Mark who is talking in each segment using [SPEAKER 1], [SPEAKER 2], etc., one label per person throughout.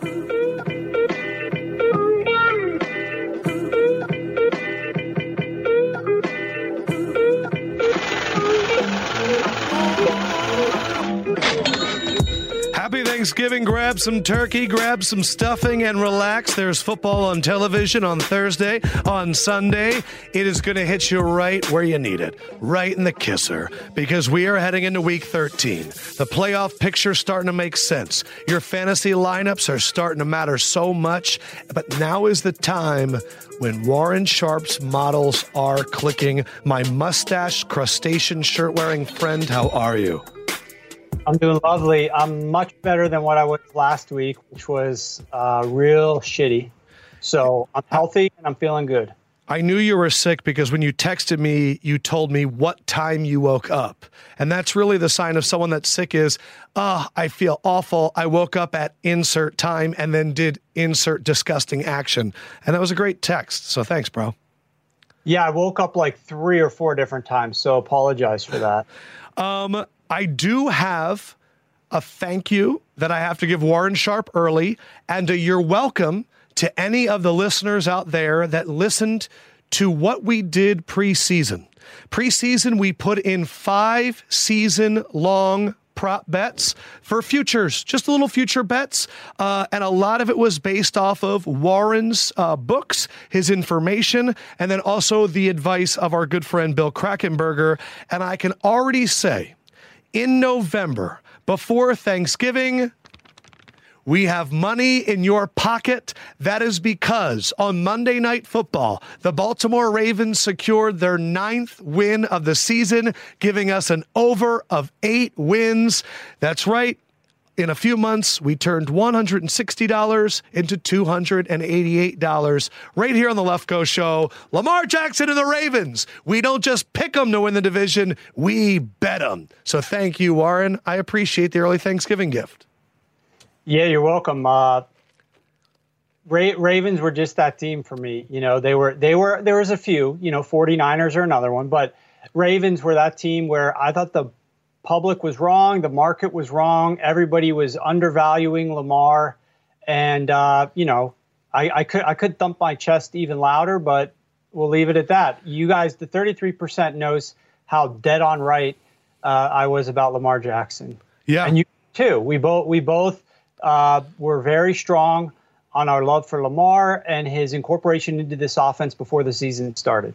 [SPEAKER 1] Happy Thanksgiving. Grab some turkey, grab some stuffing, and relax. There's football on television on Thursday. On Sunday, it is going to hit you right where you need it, right in the kisser, because we are heading into week 13. The playoff picture's starting to make sense. Your fantasy lineups are starting to matter so much, but now is the time when Warren Sharp's models are clicking. My mustache crustacean shirt wearing friend, how are you?
[SPEAKER 2] I'm doing lovely. I'm much better than what I was last week, which was uh, real shitty. So I'm healthy and I'm feeling good.
[SPEAKER 1] I knew you were sick because when you texted me, you told me what time you woke up. And that's really the sign of someone that's sick is, ah, oh, I feel awful. I woke up at insert time and then did insert disgusting action. And that was a great text. So thanks, bro.
[SPEAKER 2] Yeah, I woke up like three or four different times. So apologize for that.
[SPEAKER 1] um, I do have a thank you that I have to give Warren Sharp early, and a you're welcome to any of the listeners out there that listened to what we did preseason. Preseason, we put in five season long prop bets for futures, just a little future bets. Uh, and a lot of it was based off of Warren's uh, books, his information, and then also the advice of our good friend Bill Krackomberger. And I can already say, in November before Thanksgiving. We have money in your pocket. That is because on Monday Night Football, the Baltimore Ravens secured their ninth win of the season, giving us an over of eight wins. That's right in a few months, we turned $160 into $288 right here on the Lefkoe Show. Lamar Jackson and the Ravens. We don't just pick them to win the division, we bet them. So thank you, Warren. I appreciate the early Thanksgiving gift.
[SPEAKER 2] Yeah, you're welcome. Uh, Ra- Ravens were just that team for me. You know, they were, they were, there was a few, you know, 49ers are another one, but Ravens were that team where I thought the public was wrong, the market was wrong, everybody was undervaluing Lamar, and uh, you know, I, I could I could thump my chest even louder, but we'll leave it at that. You guys, the 33% knows how dead on right uh, I was about Lamar Jackson.
[SPEAKER 1] Yeah,
[SPEAKER 2] and you too. We both we both uh, were very strong on our love for Lamar and his incorporation into this offense before the season started.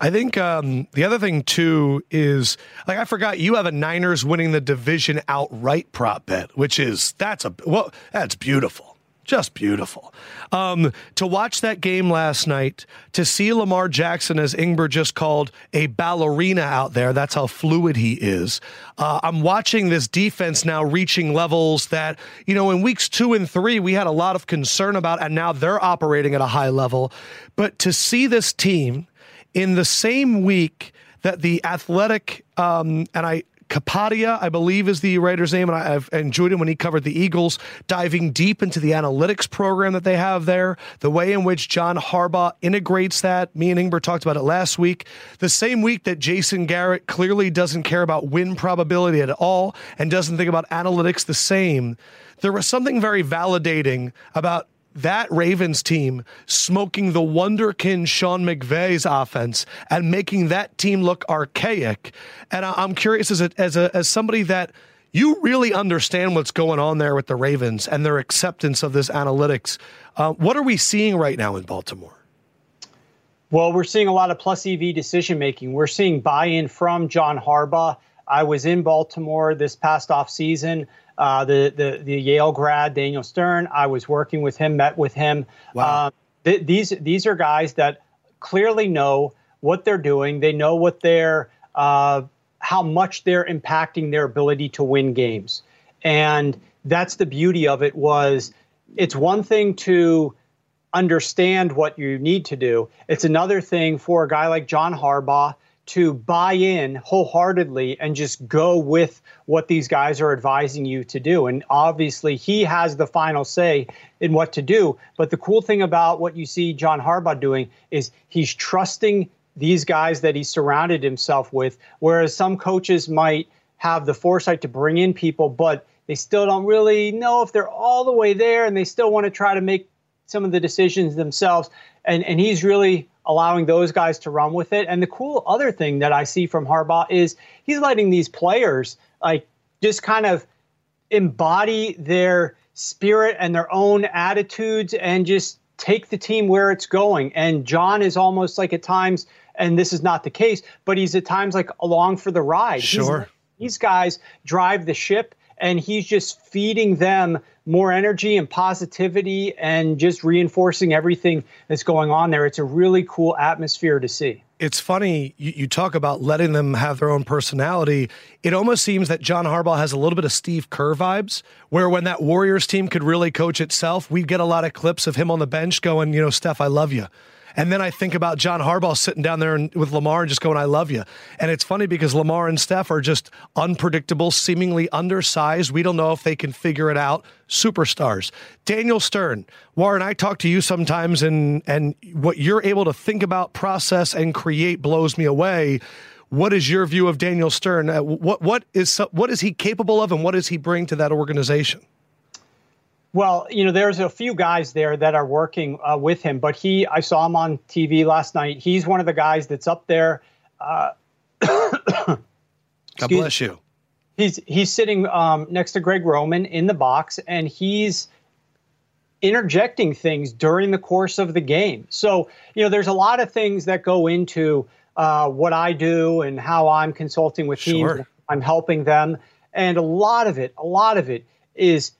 [SPEAKER 1] I think um, the other thing too is like I forgot you have a Niners winning the division outright prop bet, which is that's a well that's beautiful. Just beautiful. Um, to watch that game last night, to see Lamar Jackson, as Ingber just called, a ballerina out there. That's how fluid he is. Uh, I'm watching this defense now reaching levels that, you know, in weeks two and three, we had a lot of concern about, and now they're operating at a high level. But to see this team in the same week that the athletic um, and I Kapadia, I believe, is the writer's name, and I, have enjoyed him when he covered the Eagles, diving deep into the analytics program that they have there, the way in which John Harbaugh integrates that. Me and Ingber talked about it last week. The same week that Jason Garrett clearly doesn't care about win probability at all and doesn't think about analytics the same. There was something very validating about that Ravens team smoking the wonderkin Sean McVay's offense and making that team look archaic. And I'm curious as a, as a, as somebody that you really understand what's going on there with the Ravens and their acceptance of this analytics. Uh, what are we seeing right now in Baltimore?
[SPEAKER 2] Well, we're seeing a lot of plus EV decision making. We're seeing buy in from John Harbaugh. I was in Baltimore this past off season uh, the, the the Yale grad Daniel Stern. I was working with him, met with him.
[SPEAKER 1] Wow. Um,
[SPEAKER 2] th- these these are guys that clearly know what they're doing. They know what they're uh, how much they're impacting their ability to win games, and that's the beauty of it. Was it's one thing to understand what you need to do. It's another thing for a guy like John Harbaugh to buy in wholeheartedly and just go with what these guys are advising you to do. And obviously, he has the final say in what to do. But the cool thing about what you see John Harbaugh doing is he's trusting these guys that he surrounded himself with, whereas some coaches might have the foresight to bring in people, but They still don't really know if they're all the way there, and they still want to try to make some of the decisions themselves. And and he's really allowing those guys to run with it. And the cool other thing that I see from Harbaugh is he's letting these players like just kind of embody their spirit and their own attitudes and just take the team where it's going. And John is almost like at times, and this is not the case, but he's at times like along for the ride.
[SPEAKER 1] Sure.
[SPEAKER 2] He's, these guys drive the ship and he's just feeding them more energy and positivity and just reinforcing everything that's going on there. It's a really cool atmosphere to see.
[SPEAKER 1] It's funny, you, you, talk about letting them have their own personality. It almost seems that John Harbaugh has a little bit of Steve Kerr vibes, where when that Warriors team could really coach itself, we get a lot of clips of him on the bench going, you know, Steph, I love you. And then I think about John Harbaugh sitting down there with Lamar and just going, I love you. And it's funny because Lamar and Steph are just unpredictable, seemingly undersized. We don't know if they can figure it out. Superstars. Daniel Stern, Warren, I talk to you sometimes, and, and what you're able to think about, process, and create blows me away. What is your view of Daniel Stern? Uh, what, what, is, what is he capable of, and what does he bring to that organization?
[SPEAKER 2] Well, you know, there's a few guys there that are working uh, with him, but he, I saw him on TV last night. He's one of the guys that's up there. Uh,
[SPEAKER 1] God bless you.
[SPEAKER 2] He's he's sitting um, next to Greg Roman in the box, and he's interjecting things during the course of the game. So, you know, there's a lot of things that go into uh, what I do and how I'm consulting with teams. Sure. I'm helping them, and a lot of it, a lot of it is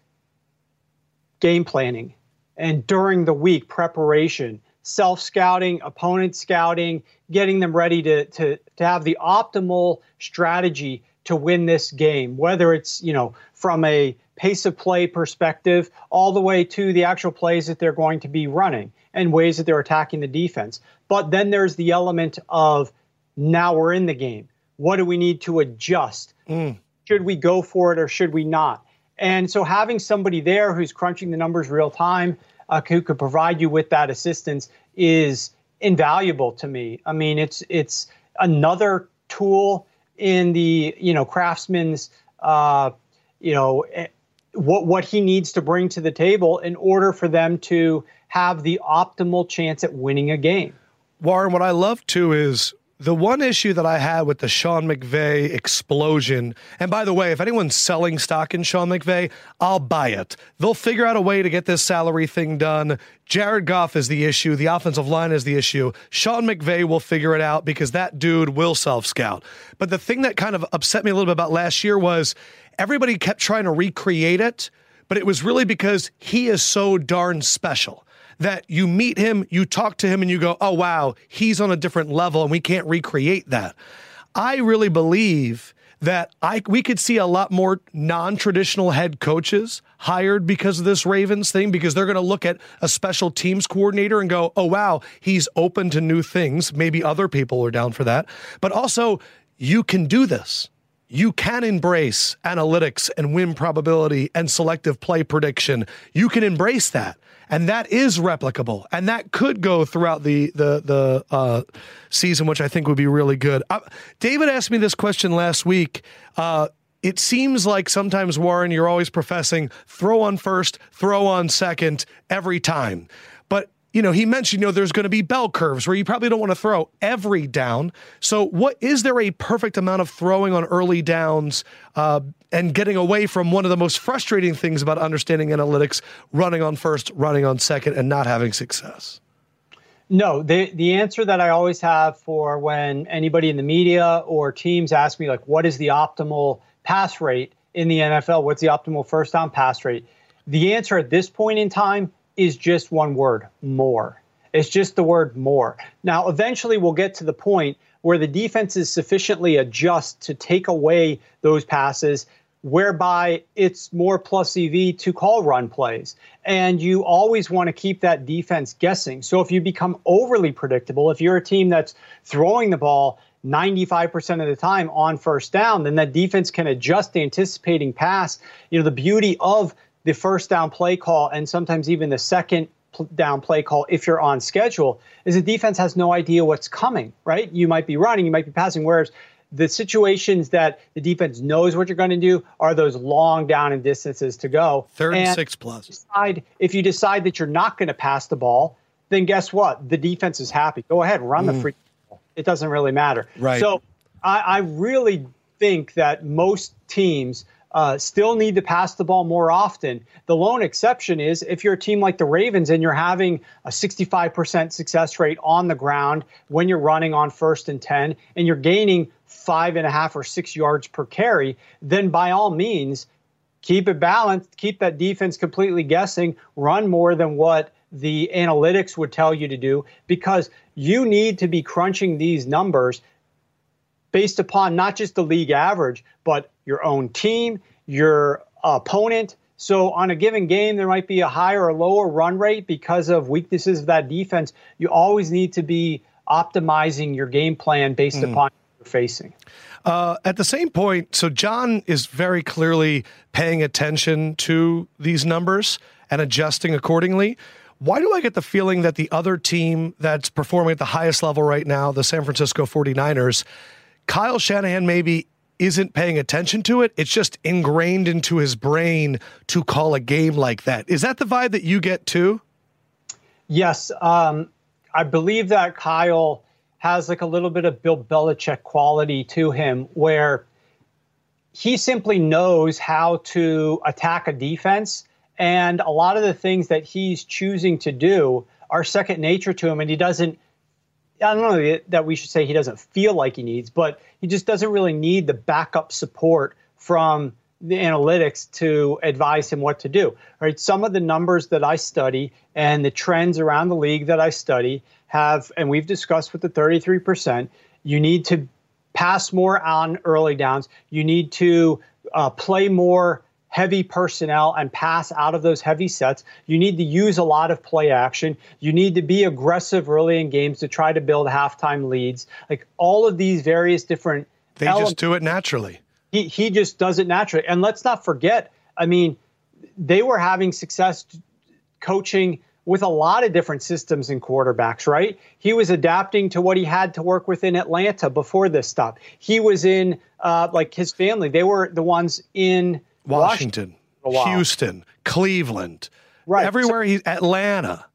[SPEAKER 2] game planning. And during the week preparation self scouting opponent scouting getting them ready to, to, to have the optimal strategy to win this game whether it's you know from a pace of play perspective all the way to the actual plays that they're going to be running and ways that they're attacking the defense. But then there's the element of now we're in the game. What do we need to adjust? Mm. should we go for it or should we not and so having somebody there who's crunching the numbers real time, uh, who could provide you with that assistance is invaluable to me. I mean, it's it's another tool in the you know craftsman's uh, you know eh, what what he needs to bring to the table in order for them to have the optimal chance at winning a game.
[SPEAKER 1] Warren, what I love too is the one issue that I had with the Sean McVay explosion, and by the way, if anyone's selling stock in Sean McVay, I'll buy it. They'll figure out a way to get this salary thing done. Jared Goff is the issue. The offensive line is the issue. Sean McVay will figure it out because that dude will self scout. But the thing that kind of upset me a little bit about last year was everybody kept trying to recreate it, but it was really because he is so darn special that you meet him, you talk to him, and you go, oh, wow, he's on a different level and we can't recreate that. I really believe that I we could see a lot more non-traditional head coaches hired because of this Ravens thing because they're going to look at a special teams coordinator and go, "Oh wow, he's open to new things." Maybe other people are down for that. But also, you can do this. You can embrace analytics and win probability and selective play prediction. You can embrace that and that is replicable, and that could go throughout the the the uh, season, which I think would be really good. Uh, David asked me this question last week. Uh, it seems like sometimes Warren, you're always professing throw on first, throw on second every time you know, he mentioned, you know, there's going to be bell curves where you probably don't want to throw every down. So, what is there a perfect amount of throwing on early downs uh, and getting away from one of the most frustrating things about understanding analytics, running on first, running on second, and not having success?
[SPEAKER 2] No, the the answer that I always have for when anybody in the media or teams ask me like, what is the optimal pass rate in the NFL? What's the optimal first down pass rate? The answer at this point in time is just one word more. It's just the word more. Now, eventually, we'll get to the point where the defense is sufficiently adjust to take away those passes, whereby it's more plus EV to call run plays. And you always want to keep that defense guessing. So if you become overly predictable, if you're a team that's throwing the ball 95% of the time on first down, then that defense can adjust the anticipating pass. You know, the beauty of the first down play call and sometimes even the second down play call if you're on schedule is the defense has no idea what's coming, right? You might be running, you might be passing, whereas the situations that the defense knows what you're going to do are those long down and distances to go.
[SPEAKER 1] Third and six plus.
[SPEAKER 2] Decide, if you decide that you're not going to pass the ball, then guess what? The defense is happy. Go ahead, run mm. the free. Ball. It doesn't really matter.
[SPEAKER 1] Right.
[SPEAKER 2] So I, I really think that most teams uh, still need to pass the ball more often. The lone exception is if you're a team like the Ravens and you're having a 65% success rate on the ground when you're running on first and 10 and you're gaining five and a half or six yards per carry, then by all means, keep it balanced, keep that defense completely guessing, run more than what the analytics would tell you to do because you need to be crunching these numbers based upon not just the league average, but your own team, your opponent. So on a given game, there might be a higher or lower run rate because of weaknesses of that defense. You always need to be optimizing your game plan based mm. upon you're facing.
[SPEAKER 1] Uh, at the same point, so John is very clearly paying attention to these numbers and adjusting accordingly. Why do I get the feeling that the other team that's performing at the highest level right now, the San Francisco 49ers, Kyle Shanahan maybe isn't paying attention to it. It's just ingrained into his brain to call a game like that. Is that the vibe that you get too?
[SPEAKER 2] Yes. Um, I believe that Kyle has like a little bit of Bill Belichick quality to him where he simply knows how to attack a defense. And a lot of the things that he's choosing to do are second nature to him. And he doesn't I don't know that we should say he doesn't feel like he needs, but he just doesn't really need the backup support from the analytics to advise him what to do. Right? Some of the numbers that I study and the trends around the league that I study have, and we've discussed with the 33%, you need to pass more on early downs. You need to uh, play more heavy personnel and pass out of those heavy sets. You need to use a lot of play action. You need to be aggressive early in games to try to build halftime leads. Like all of these various different
[SPEAKER 1] They elements, just do it naturally.
[SPEAKER 2] He he just does it naturally. And let's not forget, I mean, they were having success coaching with a lot of different systems and quarterbacks, right? He was adapting to what he had to work with in Atlanta before this stop. He was in, uh, like his family, they were the ones in
[SPEAKER 1] Washington, Washington Houston, Cleveland, right. everywhere. So, he's Atlanta.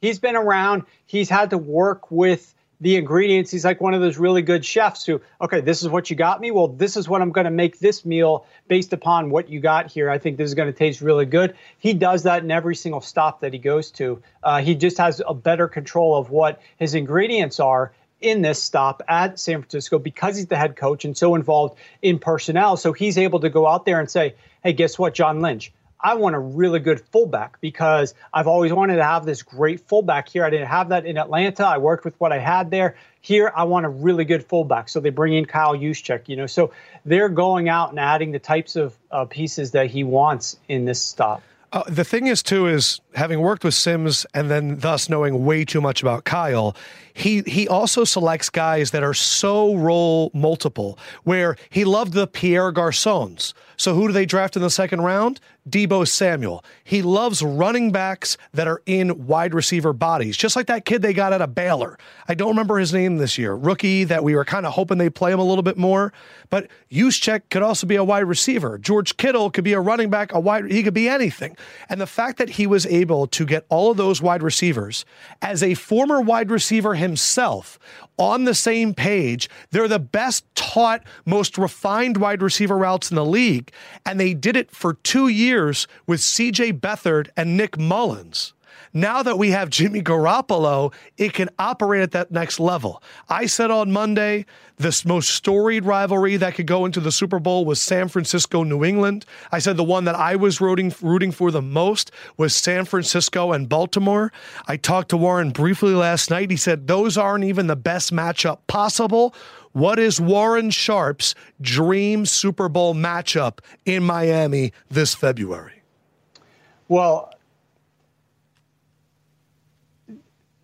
[SPEAKER 2] He's been around. He's had to work with the ingredients. He's like one of those really good chefs who, okay, this is what you got me. Well, this is what I'm going to make this meal based upon what you got here. I think this is going to taste really good. He does that in every single stop that he goes to. Uh, he just has a better control of what his ingredients are in this stop at San Francisco because he's the head coach and so involved in personnel. So he's able to go out there and say, hey, guess what, John Lynch? I want a really good fullback because I've always wanted to have this great fullback here. I didn't have that in Atlanta. I worked with what I had there. Here, I want a really good fullback. So they bring in Kyle Juszczyk, you know. So they're going out and adding the types of uh, pieces that he wants in this stop.
[SPEAKER 1] Uh, the thing is, too, is having worked with Sims and then thus knowing way too much about Kyle, he he also selects guys that are so role multiple. Where he loved the Pierre Garcons. So who do they draft in the second round? Deebo Samuel. He loves running backs that are in wide receiver bodies, just like that kid they got out of Baylor. I don't remember his name this year. Rookie that we were kind of hoping they'd play him a little bit more. But Juszczyk could also be a wide receiver. George Kittle could be a running back, a wide he could be anything. And the fact that he was able to get all of those wide receivers as a former wide receiver himself on the same page. They're the best taught, most refined wide receiver routes in the league. And they did it for two years with CJ Beathard and Nick Mullens. Now that we have Jimmy Garoppolo, it can operate at that next level. I said on Monday, the most storied rivalry that could go into the Super Bowl was San Francisco New England. I said the one that I was rooting, rooting for the most was San Francisco and Baltimore. I talked to Warren briefly last night. He said those aren't even the best matchup possible. What is Warren Sharp's dream Super Bowl matchup in Miami this February?
[SPEAKER 2] Well,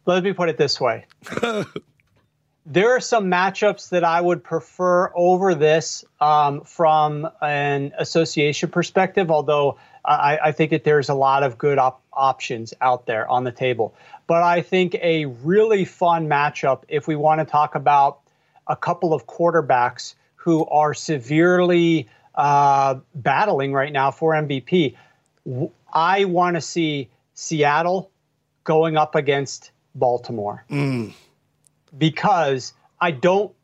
[SPEAKER 2] let me put it this way. there are some matchups that I would prefer over this um, from an association perspective, although I, I, think that there's a lot of good op- options out there on the table. But I think a really fun matchup, if we want to talk about a couple of quarterbacks who are severely uh, battling right now for MVP. I want to see Seattle going up against Baltimore
[SPEAKER 1] mm.
[SPEAKER 2] because I don't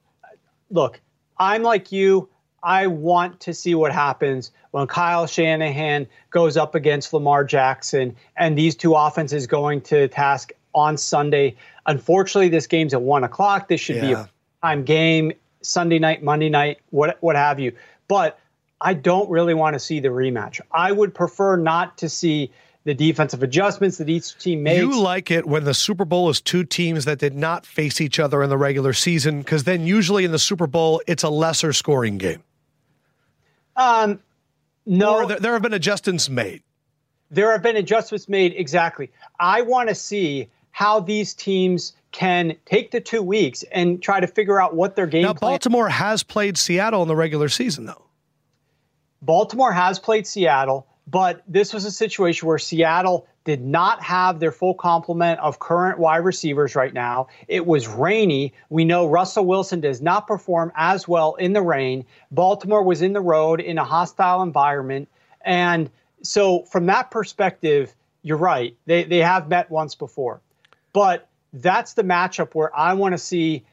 [SPEAKER 2] look. I'm like you. I want to see what happens when Kyle Shanahan goes up against Lamar Jackson and these two offenses going to task on Sunday. Unfortunately, this game's at one o'clock. This should yeah. be a time game, Sunday night, Monday night, what what have you. But I don't really want to see the rematch. I would prefer not to see the defensive adjustments that each team makes.
[SPEAKER 1] You like it when the Super Bowl is two teams that did not face each other in the regular season, because then usually in the Super Bowl it's a lesser scoring game.
[SPEAKER 2] Um, no,
[SPEAKER 1] there, there have been adjustments made.
[SPEAKER 2] There have been adjustments made exactly. I want to see how these teams can take the two weeks and try to figure out what their game.
[SPEAKER 1] Now, plan- Baltimore has played Seattle in the regular season, though.
[SPEAKER 2] Baltimore has played Seattle, but this was a situation where Seattle did not have their full complement of current wide receivers right now. It was rainy. We know Russell Wilson does not perform as well in the rain. Baltimore was in the road in a hostile environment. And so, from that perspective, you're right. They, they have met once before. But that's the matchup where I want to see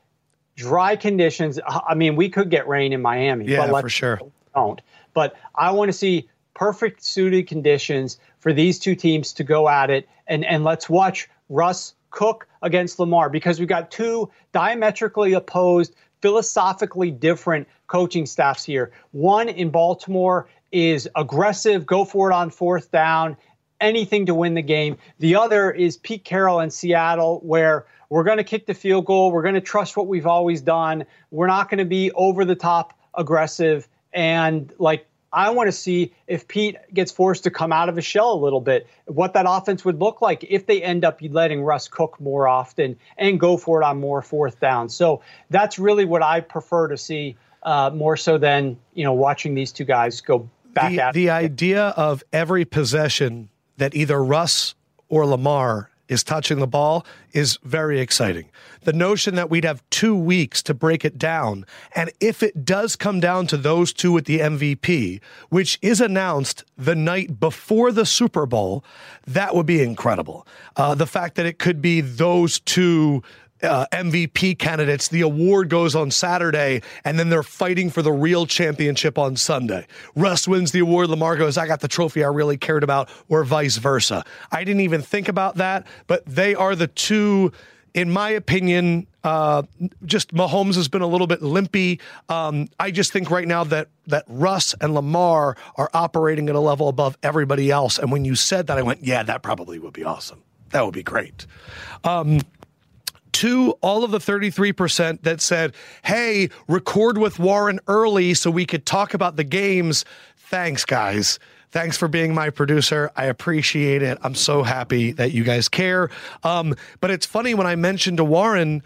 [SPEAKER 2] dry conditions. I mean, we could get rain in Miami.
[SPEAKER 1] Yeah, but for sure.
[SPEAKER 2] Don't. But I want to see perfect suited conditions for these two teams to go at it. And, and let's watch Russ cook against Lamar because we've got two diametrically opposed, philosophically different coaching staffs here. One in Baltimore is aggressive, go for it on fourth down, anything to win the game. The other is Pete Carroll in Seattle, where we're going to kick the field goal. We're going to trust what we've always done. We're not going to be over the top aggressive and like I want to see if Pete gets forced to come out of his shell a little bit, what that offense would look like if they end up letting Russ cook more often and go for it on more fourth down. So that's really what I prefer to see uh, more so than you know watching these two guys go back
[SPEAKER 1] the,
[SPEAKER 2] at
[SPEAKER 1] the idea of every possession that either Russ or Lamar is touching the ball is very exciting. The notion that we'd have two weeks to break it down, and if it does come down to those two at the MVP, which is announced the night before the Super Bowl, that would be incredible. Uh, the fact that it could be those two uh, MVP candidates. The award goes on Saturday, and then they're fighting for the real championship on Sunday. Russ wins the award. Lamar goes, I got the trophy I really cared about, or vice versa. I didn't even think about that, but they are the two. In my opinion, uh, just Mahomes has been a little bit limpy. Um, I just think right now that that Russ and Lamar are operating at a level above everybody else. And when you said that, I went, "Yeah, that probably would be awesome. That would be great." Um, to all of the 33% that said, hey, record with Warren early so we could talk about the games. Thanks, guys. Thanks for being my producer. I appreciate it. I'm so happy that you guys care. Um, but it's funny when I mentioned to Warren,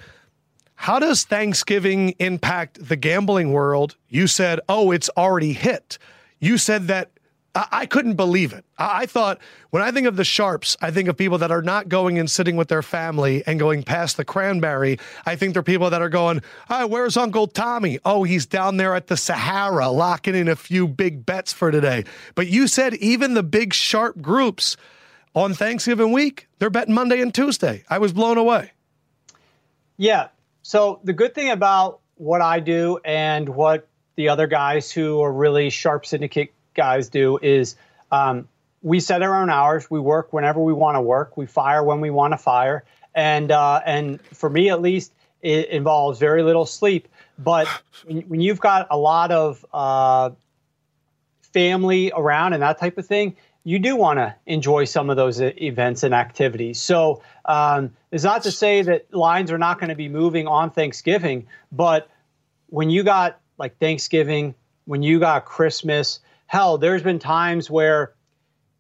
[SPEAKER 1] how does Thanksgiving impact the gambling world? You said, oh, it's already hit. You said that I couldn't believe it. I thought when I think of the sharps, I think of people that are not going and sitting with their family and going past the cranberry. I think they're people that are going, "Hi, where's Uncle Tommy? Oh, he's down there at the Sahara locking in a few big bets for today." But you said even the big sharp groups on Thanksgiving week, they're betting Monday and Tuesday. I was blown away.
[SPEAKER 2] Yeah. So the good thing about what I do and what the other guys who are really sharp syndicate guys do is um, we set our own hours. We work whenever we want to work. We fire when we want to fire. And uh, and for me at least, it involves very little sleep. But when, you've got a lot of uh, family around and that type of thing, you do want to enjoy some of those events and activities. So um, it's not to say that lines are not going to be moving on Thanksgiving, but when you got like Thanksgiving, when you got Christmas, hell, there's been times where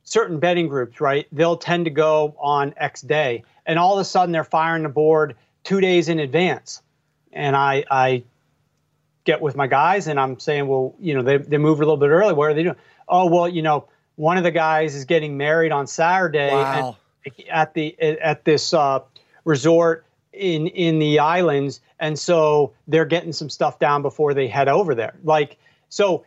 [SPEAKER 2] certain betting groups, right, they'll tend to go on X day, and all of a sudden they're firing the board two days in advance. And I, I get with my guys and I'm saying, well, you know, they, they moved a little bit early. What are they doing? Oh, well, you know, one of the guys is getting married on Saturday
[SPEAKER 1] wow.
[SPEAKER 2] at, at the at this uh, resort in in the islands, and so they're getting some stuff down before they head over there. Like so,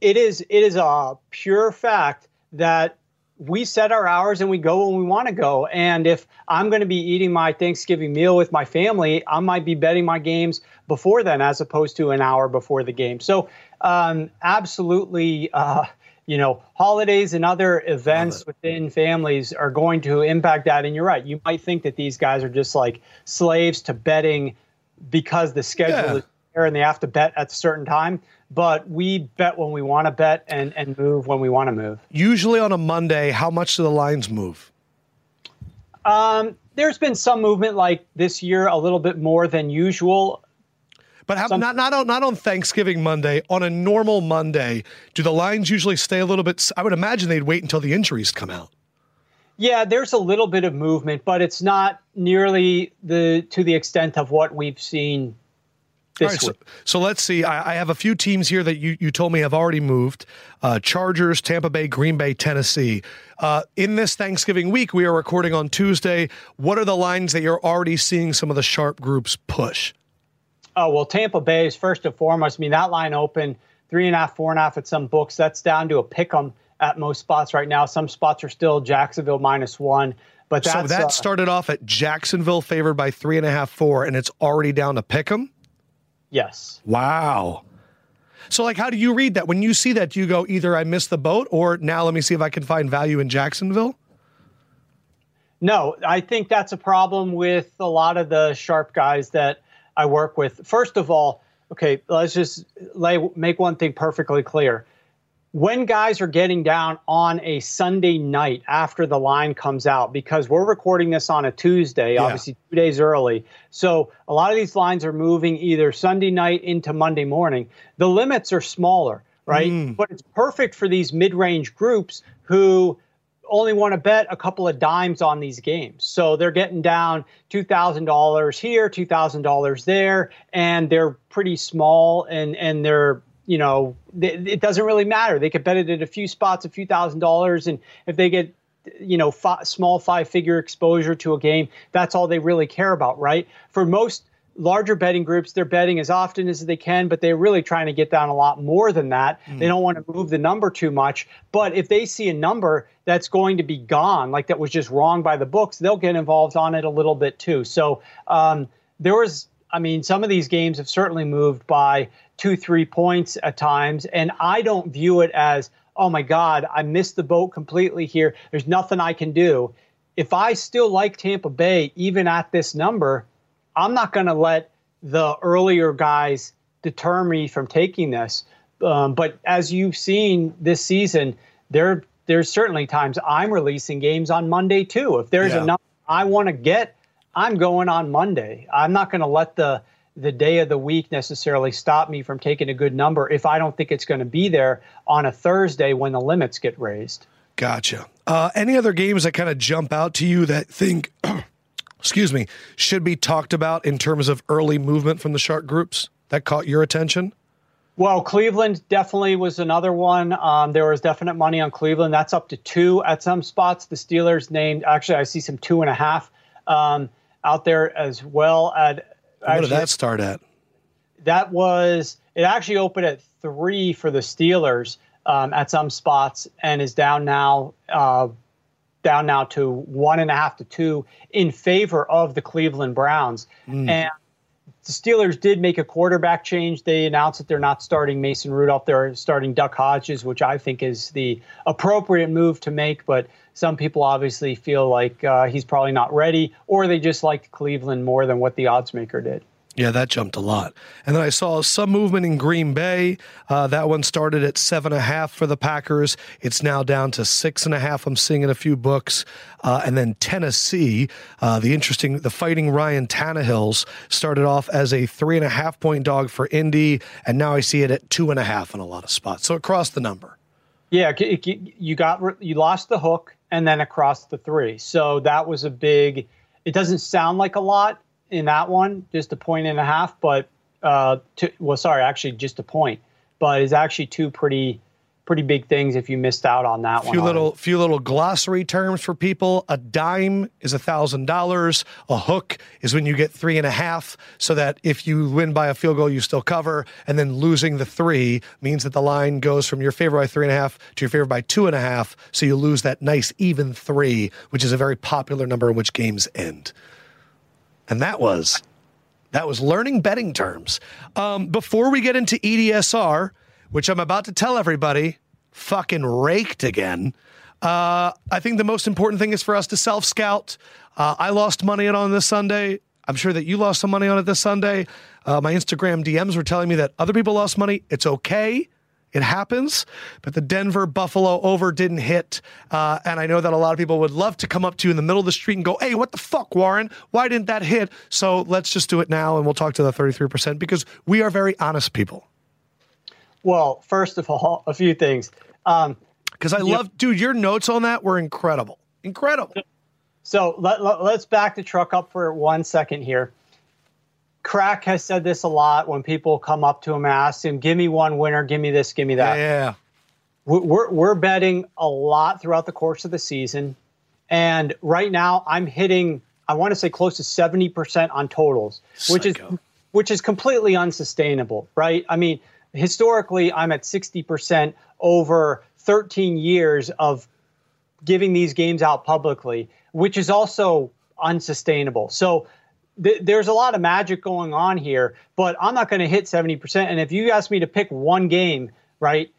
[SPEAKER 2] it is it is a pure fact that we set our hours and we go when we want to go. And if I'm going to be eating my Thanksgiving meal with my family, I might be betting my games before then as opposed to an hour before the game. So, um, absolutely, uh, you know, holidays and other events within families are going to impact that. And you're right. You might think that these guys are just like slaves to betting because the schedule yeah. is there and they have to bet at a certain time but we bet when we want to bet and, and move when we want to move.
[SPEAKER 1] Usually on a Monday, how much do the lines move?
[SPEAKER 2] Um, there's been some movement like this year, a little bit more than usual.
[SPEAKER 1] But how, some, not not on not on Thanksgiving Monday. On a normal Monday, do the lines usually stay a little bit? I would imagine they'd wait until the injuries come out.
[SPEAKER 2] Yeah, there's a little bit of movement, but it's not nearly the to the extent of what we've seen this
[SPEAKER 1] so, so, let's see. I, I, have a few teams here that you, you told me have already moved uh, Chargers, Tampa Bay, Green Bay, Tennessee. Uh, in this Thanksgiving week, we are recording on Tuesday. What are the lines that you're already seeing some of the sharp groups push?
[SPEAKER 2] Oh, well, Tampa Bay is first and foremost. I mean, that line open three and a half, four and a half at some books. That's down to a pick 'em at most spots right now. Some spots are still Jacksonville minus one. But so
[SPEAKER 1] that uh, started off at Jacksonville favored by three and a half, four, and it's already down to pick 'em.
[SPEAKER 2] Yes.
[SPEAKER 1] Wow. So, like, how do you read that? When you see that, do you go either I missed the boat or now let me see if I can find value in Jacksonville?
[SPEAKER 2] No, I think that's a problem with a lot of the sharp guys that I work with. First of all, okay, let's just lay, make one thing perfectly clear when guys are getting down on a Sunday night after the line comes out, because we're recording this on a Tuesday, yeah. obviously two days early. So a lot of these lines are moving either Sunday night into Monday morning. The limits are smaller, right? Mm. But it's perfect for these mid range groups who only want to bet a couple of dimes on these games. So they're getting down $2,000 here, $2,000 there, and they're pretty small and, and they're you know, it doesn't really matter. They could bet it at a few spots, a few thousand dollars, and if they get, you know, five, small five-figure exposure to a game, that's all they really care about, right? For most larger betting groups, they're betting as often as they can, but they're really trying to get down a lot more than that. Mm. They don't want to move the number too much. But if they see a number that's going to be gone, like that was just wrong by the books, they'll get involved on it a little bit too. So um, there was I mean, some of these games have certainly moved by two, three points at times. And I don't view it as, oh my God, I missed the boat completely here. There's nothing I can do. If I still like Tampa Bay, even at this number, I'm not going to let the earlier guys deter me from taking this. Um, but as you've seen this season, there there's certainly times I'm releasing games on Monday too. If there's yeah. a number I want to get, I'm going on Monday. I'm not going to let the the day of the week necessarily stop me from taking a good number if I don't think it's going to be there on a Thursday when the limits get raised.
[SPEAKER 1] Gotcha. Uh, any other games that kind of jump out to you that think, excuse me, should be talked about in terms of early movement from the sharp groups that caught your attention?
[SPEAKER 2] Well, Cleveland definitely was another one. Um, there was definite money on Cleveland. That's up to two at some spots. The Steelers named, actually, I see some two and a half um, out there as well. At
[SPEAKER 1] what did that start at?
[SPEAKER 2] That was it. Actually opened at three for the Steelers um, at some spots, and is down now. Uh, down now to one and a half to two in favor of the Cleveland Browns. Mm. And the Steelers did make a quarterback change. They announced that they're not starting Mason Rudolph. They're starting Duck Hodges, which I think is the appropriate move to make. But some people obviously feel like uh, he's probably not ready, or they just liked Cleveland more than what the odds maker did.
[SPEAKER 1] Yeah, that jumped a lot. And then I saw some movement in Green Bay. Uh, that one started at seven and a half for the Packers. It's now down to six and a half. I'm seeing in a few books. Uh, and then Tennessee, uh, the interesting, the fighting Ryan Tannehills started off as a three and a half point dog for Indy, and now I see it at two and a half in a lot of spots. So across the number.
[SPEAKER 2] Yeah, you got you lost the hook and then across the three. So that was a big. It doesn't sound like a lot in that one, just a point and a half, but uh, well, sorry, actually just a point, but it's actually two pretty pretty big things if you missed out on that
[SPEAKER 1] few
[SPEAKER 2] one.
[SPEAKER 1] little few little glossary terms for people. A dime is a thousand dollars. A hook is when you get three and a half, so that if you win by a field goal, you still cover. And then losing the three means that the line goes from your favor by three and a half to your favor by two and a half. So you lose that nice even three, which is a very popular number in which games end. And that was that was learning betting terms. Um, before we get into EDSR, which I'm about to tell everybody, fucking raked again. Uh, I think the most important thing is for us to self scout. Uh, I lost money on this Sunday. I'm sure that you lost some money on it this Sunday. Uh, my Instagram DMs were telling me that other people lost money. It's okay. It happens, but the Denver Buffalo over didn't hit. Uh, and I know that a lot of people would love to come up to you in the middle of the street and go, Hey, what the fuck, Warren? Why didn't that hit? So let's just do it now and we'll talk to the 33% because we are very honest people.
[SPEAKER 2] Well, first of all, a few things. Um,
[SPEAKER 1] because I love, dude, your notes on that were incredible. Incredible.
[SPEAKER 2] So let, let, let's back the truck up for one second here. Crack has said this a lot when people come up to him and ask him, "Give me one winner, give me this, give me that."
[SPEAKER 1] Yeah.
[SPEAKER 2] We're we're betting a lot throughout the course of the season, and right now I'm hitting. I want to say close to seventy percent on totals, which is which is completely unsustainable, right? I mean, historically, I'm at sixty percent over thirteen years of giving these games out publicly, which is also unsustainable. So th- there's a lot of magic going on here, but I'm not going to hit 70%. And if you ask me to pick one game, right,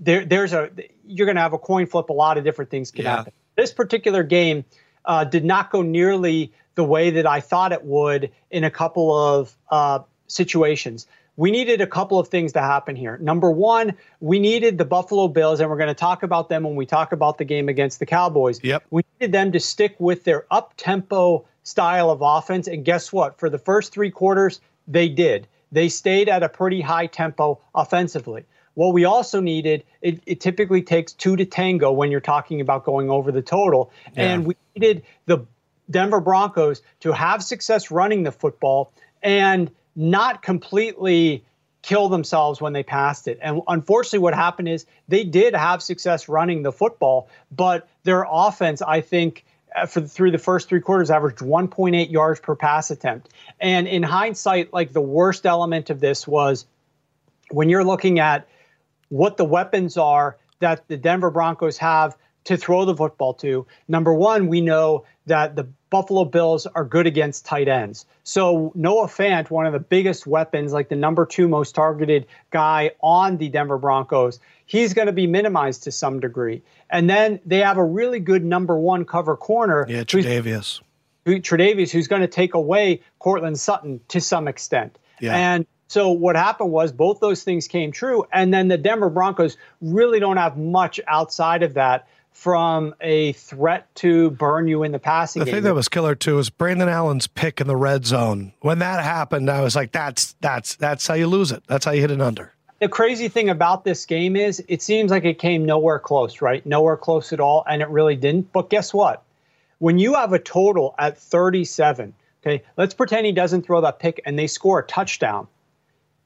[SPEAKER 2] there, there's a you're going to have a coin flip. A lot of different things can
[SPEAKER 1] Yeah.
[SPEAKER 2] happen. This particular game uh, did not go nearly the way that I thought it would in a couple of uh, situations. We needed a couple of things to happen here. Number one, we needed the Buffalo Bills, and we're going to talk about them when we talk about the game against the Cowboys.
[SPEAKER 1] Yep.
[SPEAKER 2] We needed them to stick with their up tempo style of offense. And guess what? For the first three quarters, they did. They stayed at a pretty high tempo offensively. What we also needed, it, it typically takes two to tango when you're talking about going over the total. And we needed the Denver Broncos to have success running the football and not completely kill themselves when they passed it. And unfortunately, what happened is they did have success running the football, but their offense, I think, uh, for through the first three quarters, averaged 1.8 yards per pass attempt. And in hindsight, like the worst element of this was when you're looking at what the weapons are that the Denver Broncos have to throw the football to. Number one, we know that the Buffalo Bills are good against tight ends. So Noah Fant, one of the biggest weapons, like the number two most targeted guy on the Denver Broncos, he's going to be minimized to some degree. And then they have a really good number one cover corner.
[SPEAKER 1] Yeah, Tredavious.
[SPEAKER 2] who, Tredavious, who's going to take away Courtland Sutton to some extent.
[SPEAKER 1] Yeah.
[SPEAKER 2] And so what happened was both those things came true, and then the Denver Broncos really don't have much outside of that from a threat to burn you in the passing
[SPEAKER 1] The
[SPEAKER 2] game.
[SPEAKER 1] thing that was killer too was Brandon Allen's pick in the red zone. When that happened, I was like, "That's that's that's how you lose it. That's how you hit an under."
[SPEAKER 2] The crazy thing about this game is it seems like it came nowhere close, right? Nowhere close at all, and it really didn't. But guess what? When you have a total at 37, okay, let's pretend he doesn't throw that pick and they score a touchdown.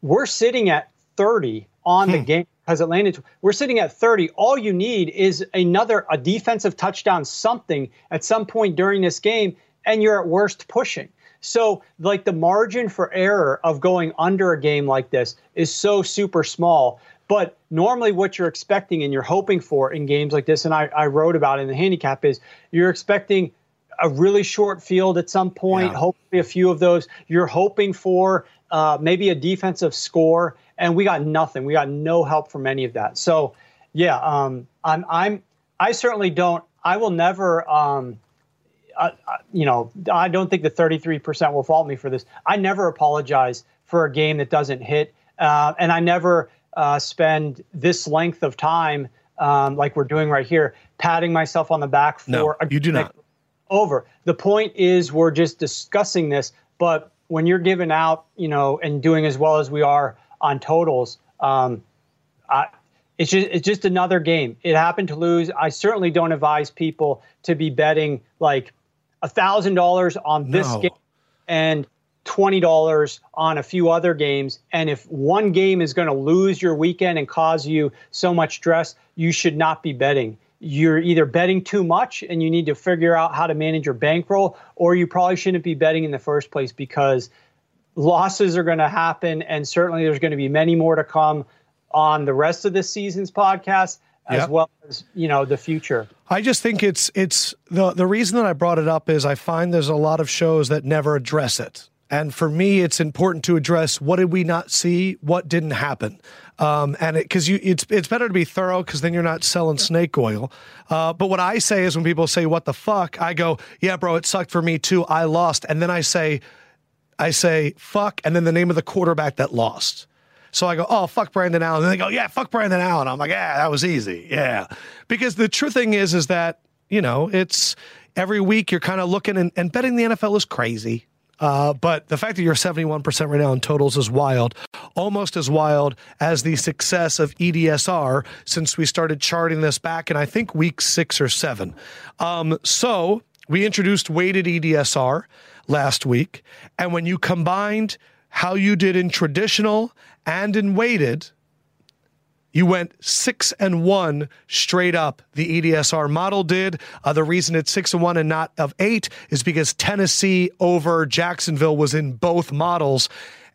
[SPEAKER 2] We're sitting at 30 on the hmm. game because it landed. We're sitting at 30. All you need is another a defensive touchdown, something at some point during this game, and you're at worst pushing. So, like the margin for error of going under a game like this is so super small. But normally, what you're expecting and you're hoping for in games like this, and I, I wrote about in the handicap, is you're expecting a really short field at some point,
[SPEAKER 1] Yeah.
[SPEAKER 2] hopefully a few of those. You're hoping for uh, maybe a defensive score, and we got nothing. We got no help from any of that. So, yeah, um, I'm, I'm, I certainly don't. I will never. Um, uh, you know, I don't think the 33% will fault me for this. I never apologize for a game that doesn't hit, uh, and I never uh, spend this length of time, um, like we're doing right here, patting myself on the back for
[SPEAKER 1] No,
[SPEAKER 2] a
[SPEAKER 1] you do not.
[SPEAKER 2] over. The point is, we're just discussing this, but when you're giving out, you know, and doing as well as we are on totals, um, I, it's just it's just another game. It happened to lose. I certainly don't advise people to be betting like a thousand dollars on this
[SPEAKER 1] No.
[SPEAKER 2] game and $20 on a few other games. And if one game is going to lose your weekend and cause you so much stress, you should not be betting. You're either betting too much and you need to figure out how to manage your bankroll, or you probably shouldn't be betting in the first place because losses are going to happen. And certainly there's going to be many more to come on the rest of this season's podcast as yep. well as you know the future.
[SPEAKER 1] I just think it's it's the the reason that I brought it up is I find there's a lot of shows that never address it. And for me, it's important to address what did we not see, what didn't happen, um, and because you, it's it's better to be thorough because then you're not selling snake oil. Uh, but what I say is when people say what the fuck, I go, yeah, bro, it sucked for me too. I lost, and then I say, I say fuck, and then the name of the quarterback that lost. So I go, oh, fuck Brandon Allen. And they go, yeah, fuck Brandon Allen. I'm like, yeah, that was easy. Yeah. Because the true thing is, is that, you know, it's every week you're kind of looking and, and betting the NFL is crazy. Uh, but the fact that you're 71% right now in totals is wild, almost as wild as the success of EDSR since we started charting this back in, I think, week six or seven. Um, so we introduced weighted EDSR last week. And when you combined how you did in traditional and in weighted, you went six and one straight up. The EDSR model did. Uh, the reason it's six and one and not of eight is because Tennessee over Jacksonville was in both models.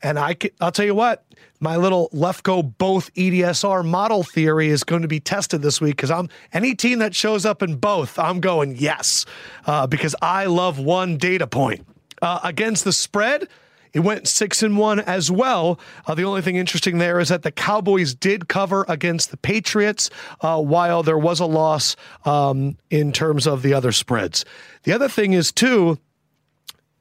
[SPEAKER 1] And I, I'll tell you what, my little Lefkoe both EDSR model theory is going to be tested this week because I'm any team that shows up in both, I'm going yes uh, because I love one data point uh, against the spread. It went six and one as well. Uh, the only thing interesting there is that the Cowboys did cover against the Patriots, uh, while there was a loss um, in terms of the other spreads. The other thing is too,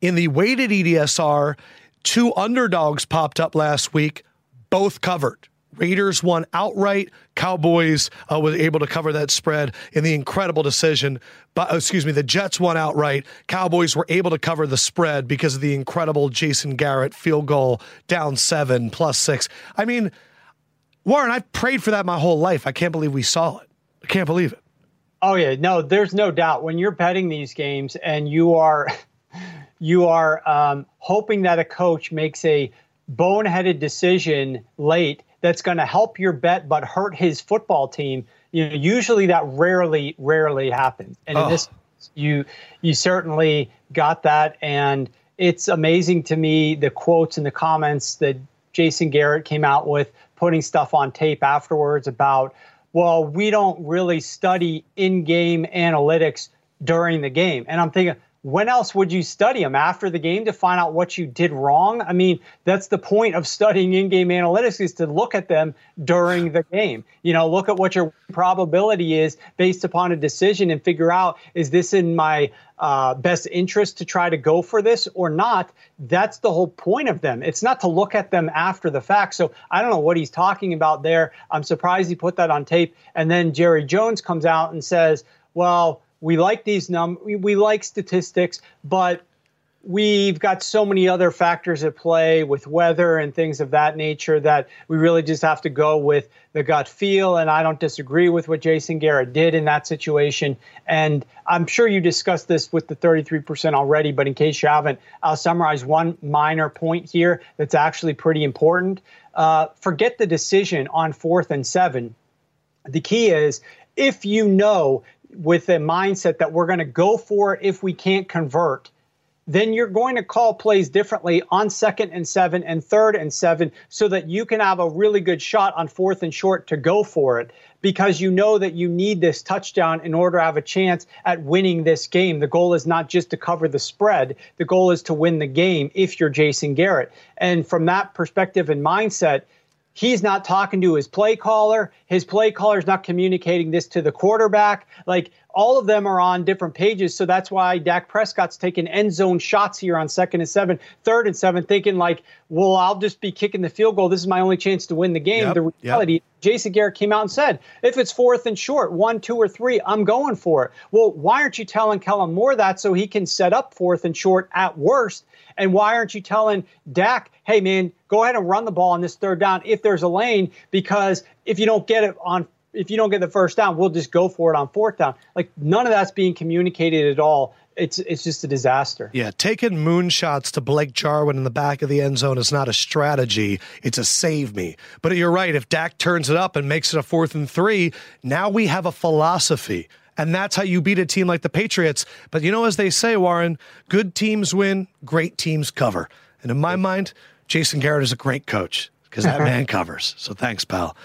[SPEAKER 1] in the weighted EDSR, two underdogs popped up last week, both covered. Raiders won outright. Cowboys uh, was able to cover that spread in the incredible decision. But uh, excuse me, the Jets won outright. Cowboys were able to cover the spread because of the incredible Jason Garrett field goal down seven plus six. I mean, Warren, I've prayed for that my whole life. I can't believe we saw it. I can't believe it.
[SPEAKER 2] Oh yeah, no, there's no doubt. When you're betting these games and you are you are um, hoping that a coach makes a boneheaded decision late that's going to help your bet but hurt his football team, you know, usually that rarely, rarely happens. And oh. in this, you you certainly got that, and it's amazing to me the quotes and the comments that Jason Garrett came out with, putting stuff on tape afterwards about, well, we don't really study in-game analytics during the game, and I'm thinking when else would you study them after the game to find out what you did wrong? I mean, that's the point of studying in-game analytics is to look at them during the game. You know, look at what your probability is based upon a decision and figure out is this in my uh, best interest to try to go for this or not? That's the whole point of them. It's not to look at them after the fact. So I don't know what he's talking about there. I'm surprised he put that on tape. And then Jerry Jones comes out and says, well, we like these num we, we like statistics, but we've got so many other factors at play with weather and things of that nature that we really just have to go with the gut feel. And I don't disagree with what Jason Garrett did in that situation. And I'm sure you discussed this with the 33% already, but in case you haven't, I'll summarize one minor point here that's actually pretty important. Uh, forget the decision on fourth and seven. The key is if you know with a mindset that we're going to go for it if we can't convert, then you're going to call plays differently on second and seven and third and seven so that you can have a really good shot on fourth and short to go for it because you know that you need this touchdown in order to have a chance at winning this game. The goal is not just to cover the spread, the goal is to win the game if you're Jason Garrett. And from that perspective and mindset, He's not talking to his play caller. His play caller is not communicating this to the quarterback. Like all of them are on different pages. So that's why Dak Prescott's taking end zone shots here on second and seven, third and seven, thinking like, well, I'll just be kicking the field goal. This is my only chance to win the game. Yep, the reality, yep. Jason Garrett came out and said, if it's fourth and short, one, two, or three, I'm going for it. Well, why aren't you telling Kellen Moore that so he can set up fourth and short at worst and why aren't you telling Dak, hey, man, go ahead and run the ball on this third down if there's a lane? Because if you don't get it on, if you don't get the first down, we'll just go for it on fourth down. Like none of that's being communicated at all it's it's just a disaster.
[SPEAKER 1] Yeah, taking moonshots to Blake Jarwin in the back of the end zone is not a strategy; it's a save me. But you're right. If Dak turns it up and makes it a fourth and three, now we have a philosophy. And that's how you beat a team like the Patriots. But you know, as they say, Warren, good teams win, great teams cover. And in my mind, Jason Garrett is a great coach because that man covers. So thanks, pal.